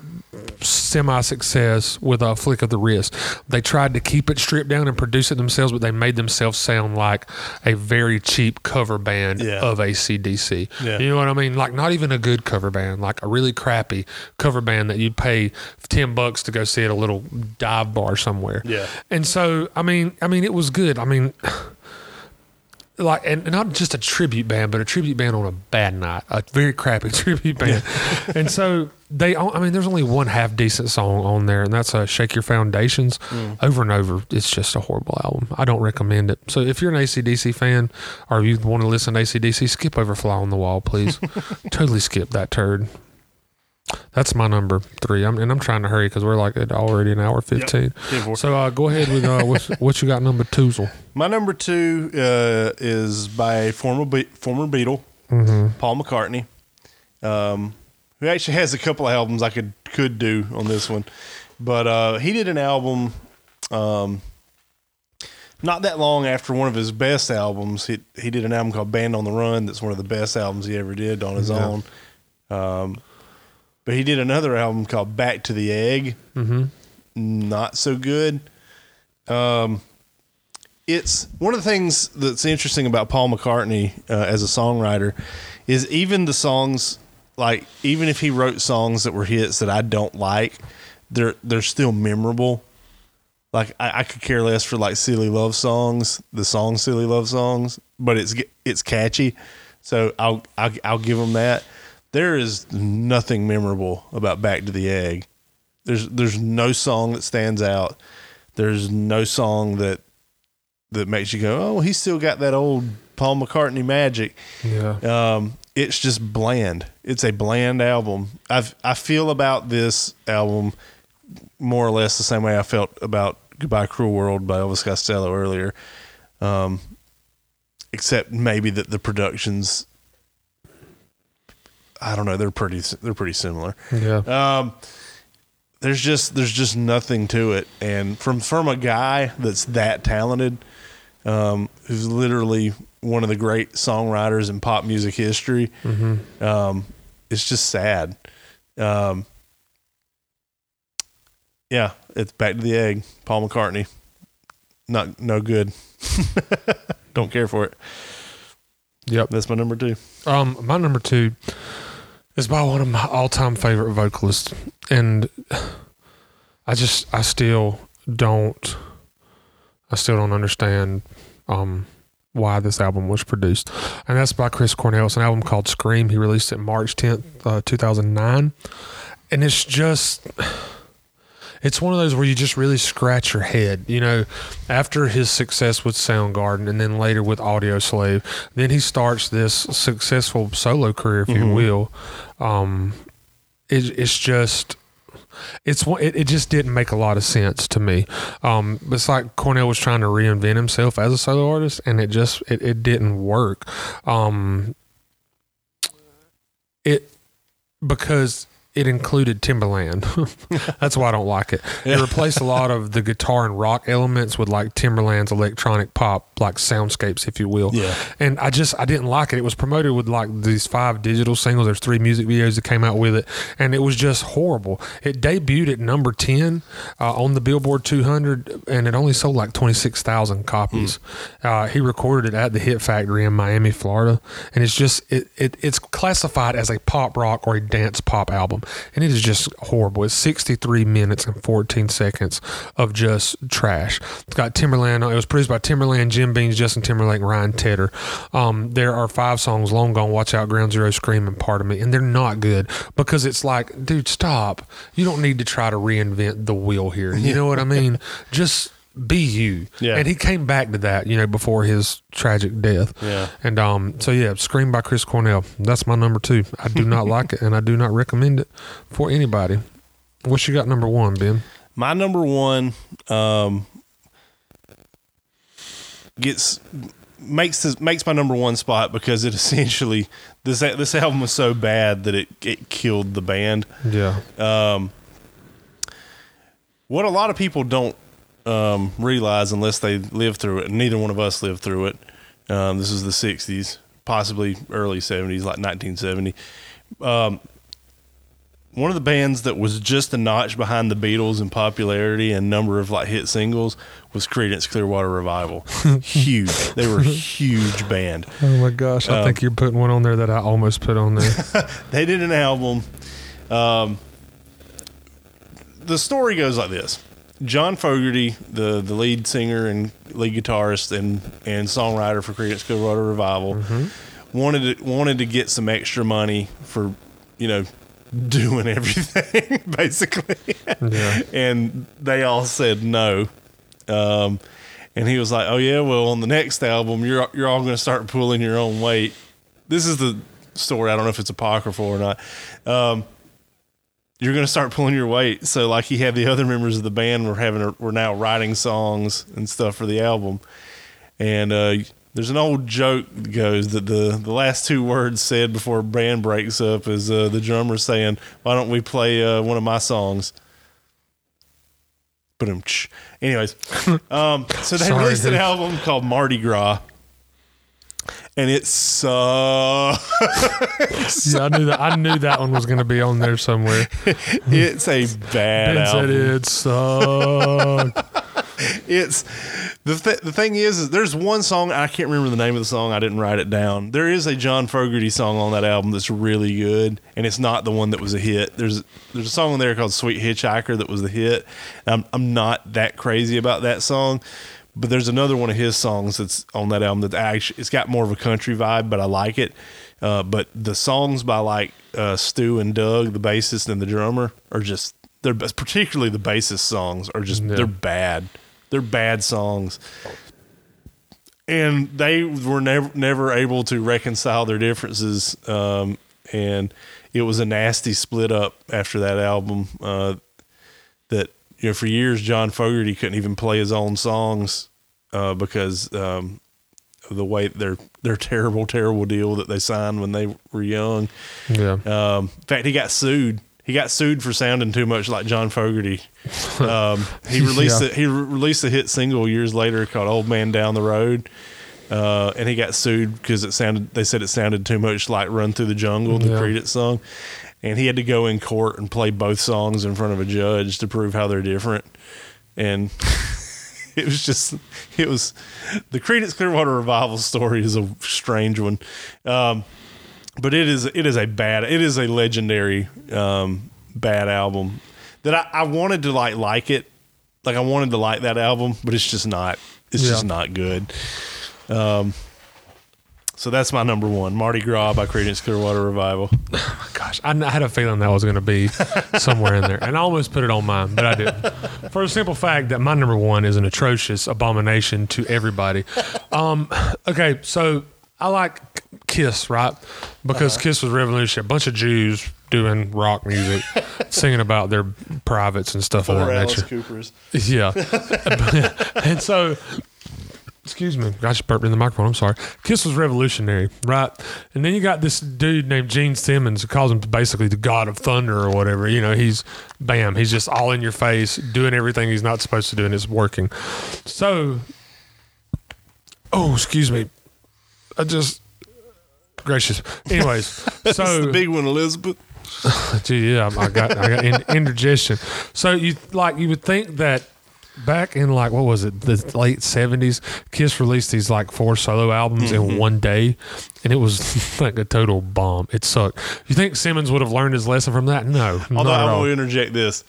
semi success with a flick of the wrist, they tried to keep it stripped down and produce it themselves, but they made themselves sound like a very cheap cover band Yeah. of ACDC. Yeah. You know what I mean? Like not even a good cover band, like a really crappy cover band that you'd pay ten bucks to go see at a little dive bar somewhere. Yeah. And so I mean, I mean, it was good. I mean, like, and not just a tribute band, but a tribute band on a bad night, a very crappy tribute band. and so they, I mean, there's only one half decent song on there, and that's uh, "Shake Your Foundations." Over and over, it's just a horrible album. I don't recommend it. So if you're an ACDC fan, or you want to listen to ACDC, skip over "Fly on the Wall," please. totally skip that turd. That's my number three. I'm, and I'm trying to hurry because we're like at already an hour fifteen. Four. So uh, go ahead with uh, what, what you got number twozel. My number two uh, is by a former Be- former Beatle, Paul McCartney, um, who actually has a couple of albums I could could do on this one, but uh, he did an album um, not that long after one of his best albums. He he did an album called Band on the Run. That's one of the best albums he ever did on his Yeah. own. Um, but he did another album called Back to the Egg. Mm-hmm. Not so good it's one of the things that's interesting about Paul McCartney uh, as a songwriter is even the songs like even if he wrote songs that were hits that I don't like, they're they're still memorable. Like I, I could care less for like silly love songs, the song silly love songs, but it's it's catchy, so I'll I'll, I'll give him that. There is nothing memorable about Back to the Egg. There's there's no song that stands out. There's no song that that makes you go, oh, he's still got that old Paul McCartney magic. Yeah. Um, it's just bland. It's a bland album. I I feel about this album more or less the same way I felt about Goodbye Cruel World by Elvis Costello earlier. Um, except maybe that the productions I don't know, they're pretty they're pretty similar. Yeah. Um, there's just there's just nothing to it, and from from a guy that's that talented, um, who's literally one of the great songwriters in pop music history, um, it's just sad. Um, yeah, it's back to the egg. Paul McCartney, not no good. Don't care for it. Yep. That's my number two. Um, my number two is by one of my all-time favorite vocalists, and I just I still don't I still don't understand um why this album was produced, and that's by Chris Cornell. It's an album called Scream. He released it March tenth, uh, two thousand nine, and it's just it's one of those where you just really scratch your head. You know, after his success with Soundgarden and then later with Audioslave, then he starts this successful solo career, if you will. Um, it, it's just. It's it, it just didn't make a lot of sense to me. Um, it's like Cornell was trying to reinvent himself as a solo artist, and it just it, it didn't work. Um, it because it included Timbaland. That's why I don't like it. It replaced a lot of the guitar and rock elements with like Timbaland's electronic pop, like soundscapes, if you will. Yeah. And I just I didn't like it. It was promoted with like these five digital singles. There's three music videos that came out with it, and it was just horrible. It debuted at number ten uh, on the Billboard 200, and it only sold like 26,000 copies. Uh, he recorded it at the Hit Factory in Miami, Florida, and it's just it, it it's classified as a pop rock or a dance pop album, and it is just horrible. It's 63 minutes and 14 seconds of just trash. It's got Timbaland. It was produced by Timbaland, Jim Beanz, Justin Timberlake, Ryan Tedder. Um, there are five songs: "Long Gone," "Watch Out," "Ground Zero," "Scream," and "Part of Me," and they're not good because it's like, dude, stop. You don't need to try to reinvent the wheel here. You know what I mean? Just be you. Yeah. And he came back to that, you know, before his tragic death. Yeah. And um, so yeah, Scream by Chris Cornell. That's my number two. I do not like it, and I do not recommend it for anybody. What you got number one, Ben? My number one um, gets makes this, makes my number one spot because it essentially this this album was so bad that it it killed the band. Yeah. Um. What a lot of people don't um, realize unless they live through it, and neither one of us lived through it. Um, this is the '60s, possibly early '70s, like 1970. Um, one of the bands that was just a notch behind the Beatles in popularity and number of like hit singles was Creedence Clearwater Revival. huge, they were a huge band. Oh my gosh, I think you're putting one on there that I almost put on there. they did an album. Um, the story goes like this: John Fogerty, the the lead singer and lead guitarist and and songwriter for Creedence Clearwater Revival, wanted to, wanted to get some extra money for you know doing everything basically, Yeah. and they all said no. Um, and he was like, "Oh yeah, well on the next album, you're you're all going to start pulling your own weight." This is the story. I don't know if it's apocryphal or not. Um, you're going to start pulling your weight. So like he had the other members of the band were having a, were now writing songs and stuff for the album. And uh, there's an old joke that goes that the the last two words said before a band breaks up is uh, the drummer saying, "Why don't we play uh, one of my songs?" But anyways, um, so they Sorry, released an album called Mardi Gras, and it sucks. yeah, I knew that. I knew that one was going to be on there somewhere. it's a bad Ben album. it sucked. it's the th- the thing is, is there's one song I can't remember the name of the song. I didn't write it down. There is a John Fogerty song on that album that's really good, and it's not the one that was a hit. There's there's a song on there called "Sweet Hitchhiker" that was the hit. I'm I'm not that crazy about that song, but there's another one of his songs that's on that album that actually it's got more of a country vibe, but I like it. Uh, but the songs by like uh, Stu and Doug, the bassist and the drummer, are just they're particularly the bassist songs are just Yeah. they're bad. They're bad songs. And they were never never able to reconcile their differences. Um, and it was a nasty split up after that album. Uh, you know, for years John Fogerty couldn't even play his own songs uh, because um, of the way their their terrible, terrible deal that they signed when they were young. Yeah. Um, in fact, he got sued. He got sued for sounding too much like John Fogerty. Um, he released Yeah. a, he re- released a hit single years later called "Old Man Down the Road," uh, and he got sued because it sounded. They said it sounded too much like "Run Through the Jungle," the Yeah. Creedence song, and he had to go in court and play both songs in front of a judge to prove how they're different. And it was just it was the Creedence Clearwater Revival story is a strange one. Um, but it is it is a bad it is a legendary um, bad album that I, I wanted to like like it like I wanted to like that album but it's just not it's just not good um, so that's my number one Mardi Gras by Creedence Clearwater Revival Oh my Gosh, I, I had a feeling that was going to be somewhere in there, and I almost put it on mine, but I didn't. For the simple fact that my number one is an atrocious abomination to everybody. Um, okay, so I like Kiss, right? Because Kiss was revolutionary. A bunch of Jews doing rock music, singing about their privates and stuff of that Alice nature. Cooper's Yeah. and so, excuse me, I just burped in the microphone. I'm sorry. Kiss was revolutionary, right? And then you got this dude named Gene Simmons who calls him basically the god of thunder or whatever. You know, he's bam, he's just all in your face, doing everything he's not supposed to do, and it's working. So, oh, excuse me. I just. Gracious. Anyways, so the big one Elizabeth Gee, yeah, I got I got indigestion. So you like you would think that back in like what was it the late seventies, Kiss released these like four solo albums in mm-hmm. one day, and it was like a total bomb. It sucked. You think Simmons would have learned his lesson from that? No, although I to interject this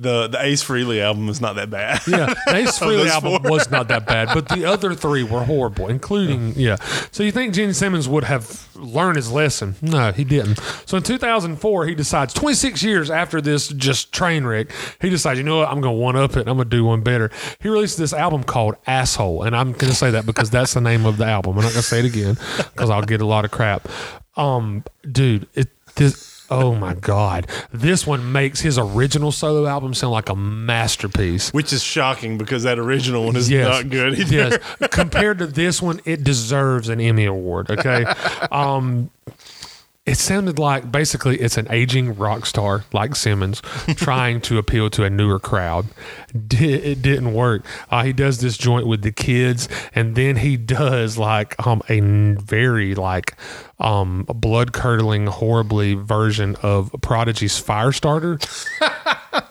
the the Ace Frehley album is not that bad Yeah, the Ace Frehley album four. was not that bad, but the other three were horrible, including yeah. So you think Gene Simmons would have learned his lesson? No, he didn't. So in 2004, he decides 26 years after this just train wreck, he decides, you know what, I'm going to one up it. I'm going to do one better. He released this album called Asshole, and I'm going to say that because that's the name of the album. I'm not going to say it again because I'll get a lot of crap. Um, dude, it this. Oh my God! This one makes his original solo album sound like a masterpiece. which is shocking because that original one is Yes. not good either. Yes. Compared to this one, it deserves an Emmy award. Okay. Um, it sounded like basically it's an aging rock star like Simmons trying to appeal to a newer crowd. It didn't work. Uh, he does this joint with the kids, and then he does like um, a n- very like um, blood curdling, horribly version of Prodigy's Firestarter.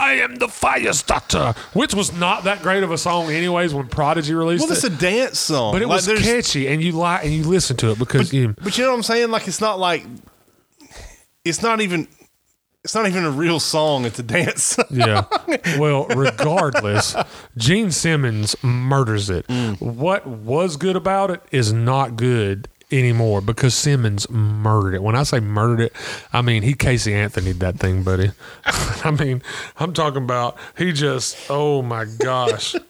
I am the fire starter, which was not that great of a song, anyways. When Prodigy released it. Well, it, it's a dance song, but it Like, was there's- catchy, and you like and you listen to it because you. But you know what I'm saying? Like it's not like it's not even it's not even a real song. It's a dance. song. Yeah. Well, regardless, Gene Simmons murders it. Mm. What was good about it is not good anymore because Simmons murdered it. When I say murdered it, I mean he Casey Anthony that thing, buddy. I mean, I'm talking about he just oh my gosh.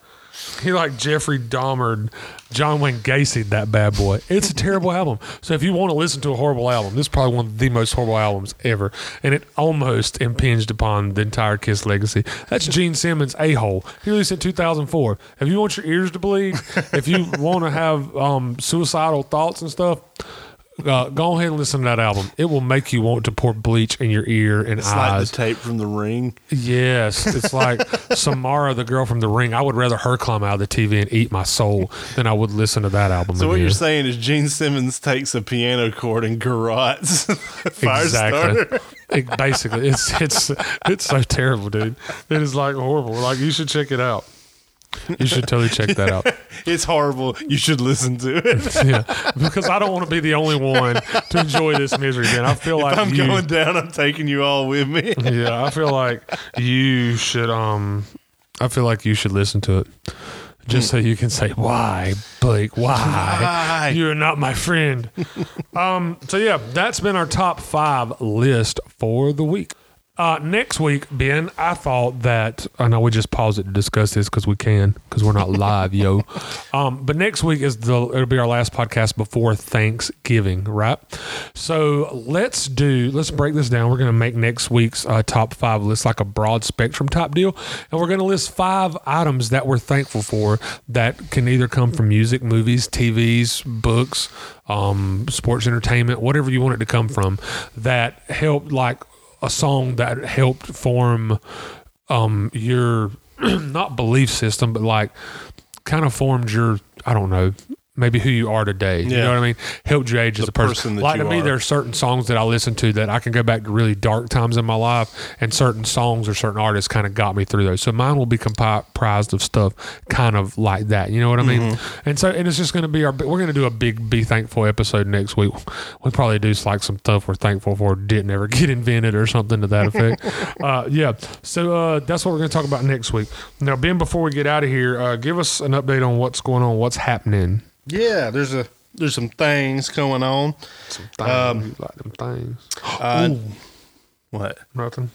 He like Jeffrey Dahmer, John Wayne Gacy, that bad boy. It's a terrible album. So if you want to listen to a horrible album, this is probably one of the most horrible albums ever, and it almost impinged upon the entire Kiss legacy. That's Gene Simmons' a hole. He released it in 2004. If you want your ears to bleed, if you want to have um, suicidal thoughts and stuff. Uh, go ahead and listen to that album. It will make you want to pour bleach in your ear and It's like the tape from the ring. Yes, it's like Samara, the girl from The Ring. I would rather her climb out of the TV and eat my soul than I would listen to that album. So what you're saying is Gene Simmons takes a piano chord and garrots. Exactly. It- basically, it's it's it's so terrible, dude. It is like horrible. Like you should check it out. You should totally check that out. It's horrible. You should listen to it. Yeah, because I don't want to be the only one to enjoy this misery. Man, I feel like I'm you, going down. I'm taking you all with me. yeah, I feel like you should. Um, I feel like you should listen to it, just so you can say why, Blake. Why, Why? you're not my friend. um. So yeah, that's been our top five list for the week. Uh, next week, Ben, I thought that I know we just paused it to discuss this because we can because we're not live, yo. Um, but next week is the it'll be our last podcast before Thanksgiving, right? So let's do let's break this down. We're going to make next week's uh, top five list like a broad spectrum type deal, and we're going to list five items that we're thankful for that can either come from music, movies, TVs, books, um, sports entertainment, whatever you want it to come from, that help like a song that helped form um your not belief system but like kind of formed your I don't know maybe who you are today. You know what I mean? Helped you age as a person. person like to me, are. there are certain songs that I listen to that I can go back to really dark times in my life, and certain songs or certain artists kind of got me through those. So mine will be comprised of stuff kind of like that. You know what I mean? Mm-hmm. And so, and it's just going to be our. We're going to do a big be thankful episode next week. We'll probably do like some stuff we're thankful for didn't ever get invented or something to that effect. uh, yeah. So uh, that's what we're going to talk about next week. Now, Ben, before we get out of here, uh, give us an update on what's going on, what's happening. Yeah, there's a there's some things going on. Some things, like them things. Uh, what? Nothing.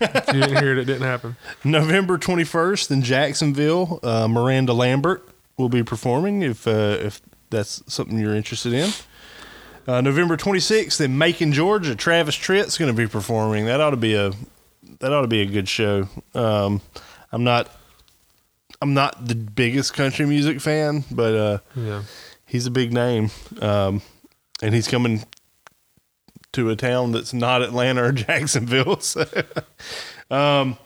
If you didn't hear it, it didn't happen. November 21st in Jacksonville, uh, Miranda Lambert will be performing if uh, if that's something you're interested in. Uh, November 26th in Macon, Georgia, Travis Tritt's going to be performing. That ought to be a that ought to be a good show. Um, I'm not I'm not the biggest country music fan, but uh, Yeah. he's a big name, um, and he's coming to a town that's not Atlanta or Jacksonville. So, um,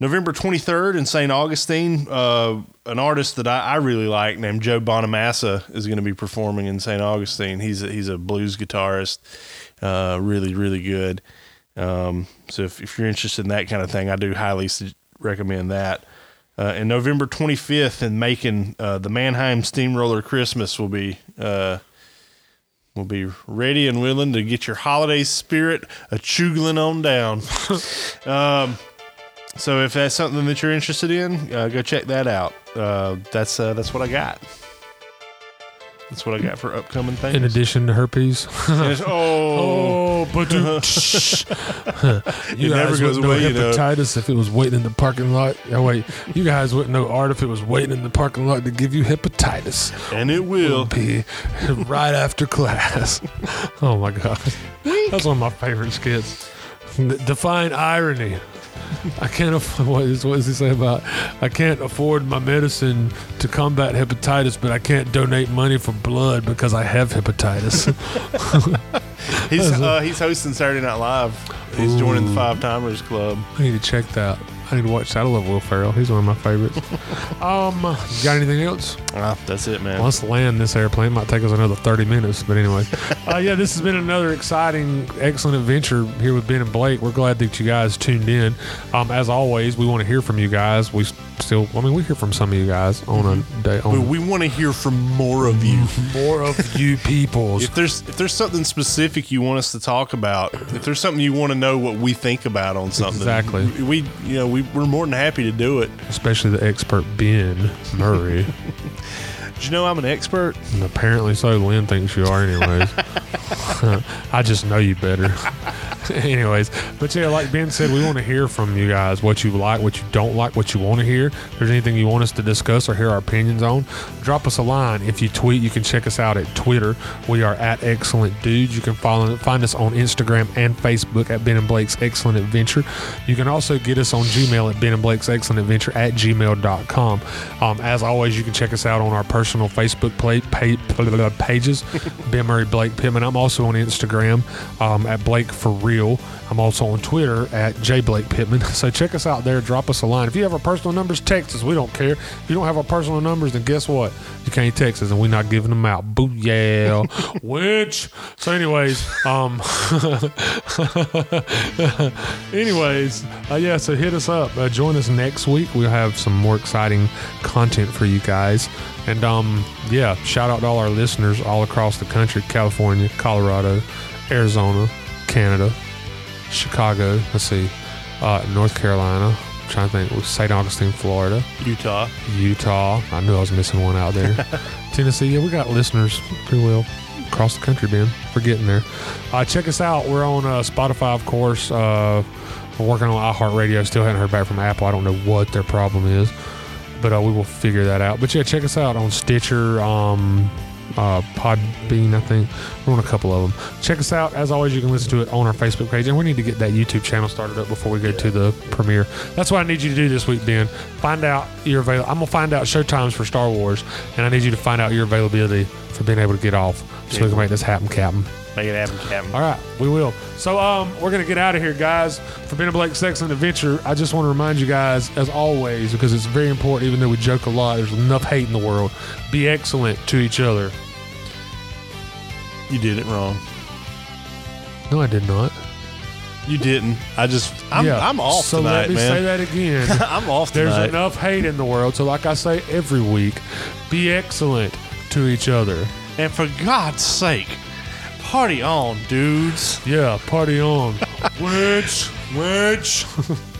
November 23rd in St. Augustine, uh, an artist that I, I really like named Joe Bonamassa is going to be performing in St. Augustine. He's a, he's a blues guitarist, uh, really really good. Um, so if, if you're interested in that kind of thing, I do highly su- recommend that. Uh, and November 25th in Macon, uh, the Mannheim Steamroller Christmas will be uh, will be ready and willing to get your holiday spirit a chugling on down. um, so if that's something that you're interested in, uh, go check that out. Uh, that's uh, that's what I got. That's what I got for upcoming things. In addition to herpes. Yes, oh, Oh, but you, you It never guys goes wouldn't know away, you know. hepatitis if it was waiting in the parking lot. Oh wait, you guys wouldn't know art if it was waiting in the parking lot to give you hepatitis. and it will. Be right after class. Oh my god, that's one of my favorite skits. Define irony. I can't afford what, is, what does he say about I can't afford my medicine to combat hepatitis, but I can't donate money for blood because I have hepatitis. He's uh, he's hosting Saturday Night Live. He's joining the Five Timers Club. I need to check that. I need to watch that. I love Will Ferrell. He's one of my favorites. um, got anything else? Ah, that's it, man. Let's land this airplane. Might take us another 30 minutes, but anyway. uh, yeah, this has been another exciting, excellent adventure here with Ben and Blake. We're glad that you guys tuned in. Um, as always, we want to hear from you guys. We still, I mean, we hear from some of you guys on a day. But we want to hear from more of you. more of you people. If there's if there's something specific you want us to talk about, if there's something you want to know what we think about on something, Exactly. we you know we we're more than happy to do it. Especially the expert Ben Murray. Did you know I'm an expert? And apparently so. Lynn thinks you are, anyways. I just know you better. anyways, but yeah, like Ben said, we want to hear from you guys what you like, what you don't like, what you want to hear. If there's anything you want us to discuss or hear our opinions on, drop us a line. If you tweet, you can check us out at Twitter. We are at Excellent Dudes. You can follow, find us on Instagram and Facebook at Ben and Blake's Excellent Adventure. You can also get us on Gmail at Ben and Blake's Excellent Adventure at gmail.com. Um, as always, you can check us out on our personal Facebook play, pa- pages, Ben Murray Blake Pittman. I'm also on Instagram um, at Blake for Real. I'm also on Twitter at J Blake Pittman. So check us out there. Drop us a line. If you have our personal numbers, text us. We don't care. If you don't have our personal numbers, then guess what? You can't text us, and we're not giving them out. Boo yeah, winch. So, anyways, um, anyways, uh, yeah. So hit us up. Uh, join us next week. We'll have some more exciting content for you guys. And um, yeah, shout out to all our listeners all across the country: California, Colorado, Arizona, Canada, Chicago. Let's see, uh, North Carolina. I'm trying to think. St. Augustine, Florida. Utah. Utah. I knew I was missing one out there. Tennessee. Yeah, we got listeners pretty well across the country, Ben. We're getting there. Uh, check us out. We're on uh, Spotify, of course. Uh, We're working on iHeartRadio. Still haven't heard back from Apple. I don't know what their problem is, but uh, we will figure that out. But yeah, check us out on Stitcher, um, uh, Podbean. I think we're on a couple of them. Check us out. As always, you can listen to it on our Facebook page, and we need to get that YouTube channel started up before we go to the premiere. That's what I need you to do this week, Ben. Find out your avail. I'm gonna find out show times for Star Wars, and I need you to find out your availability for being able to get off, so we can make this happen, Captain. Make it happen, Captain. All right, we will. So um, we're gonna get out of here, guys. For Ben and Blake Sex Excellent Adventure, I just want to remind you guys, as always, because it's very important. Even though we joke a lot, there's enough hate in the world. Be excellent to each other. You did it wrong. No, I did not. You didn't. I just. I'm, yeah. I'm off so tonight, let me man. say that again. I'm off There's enough hate in the world. So, like I say every week, be excellent to each other. And for God's sake, party on, dudes. Yeah, party on. Which, which.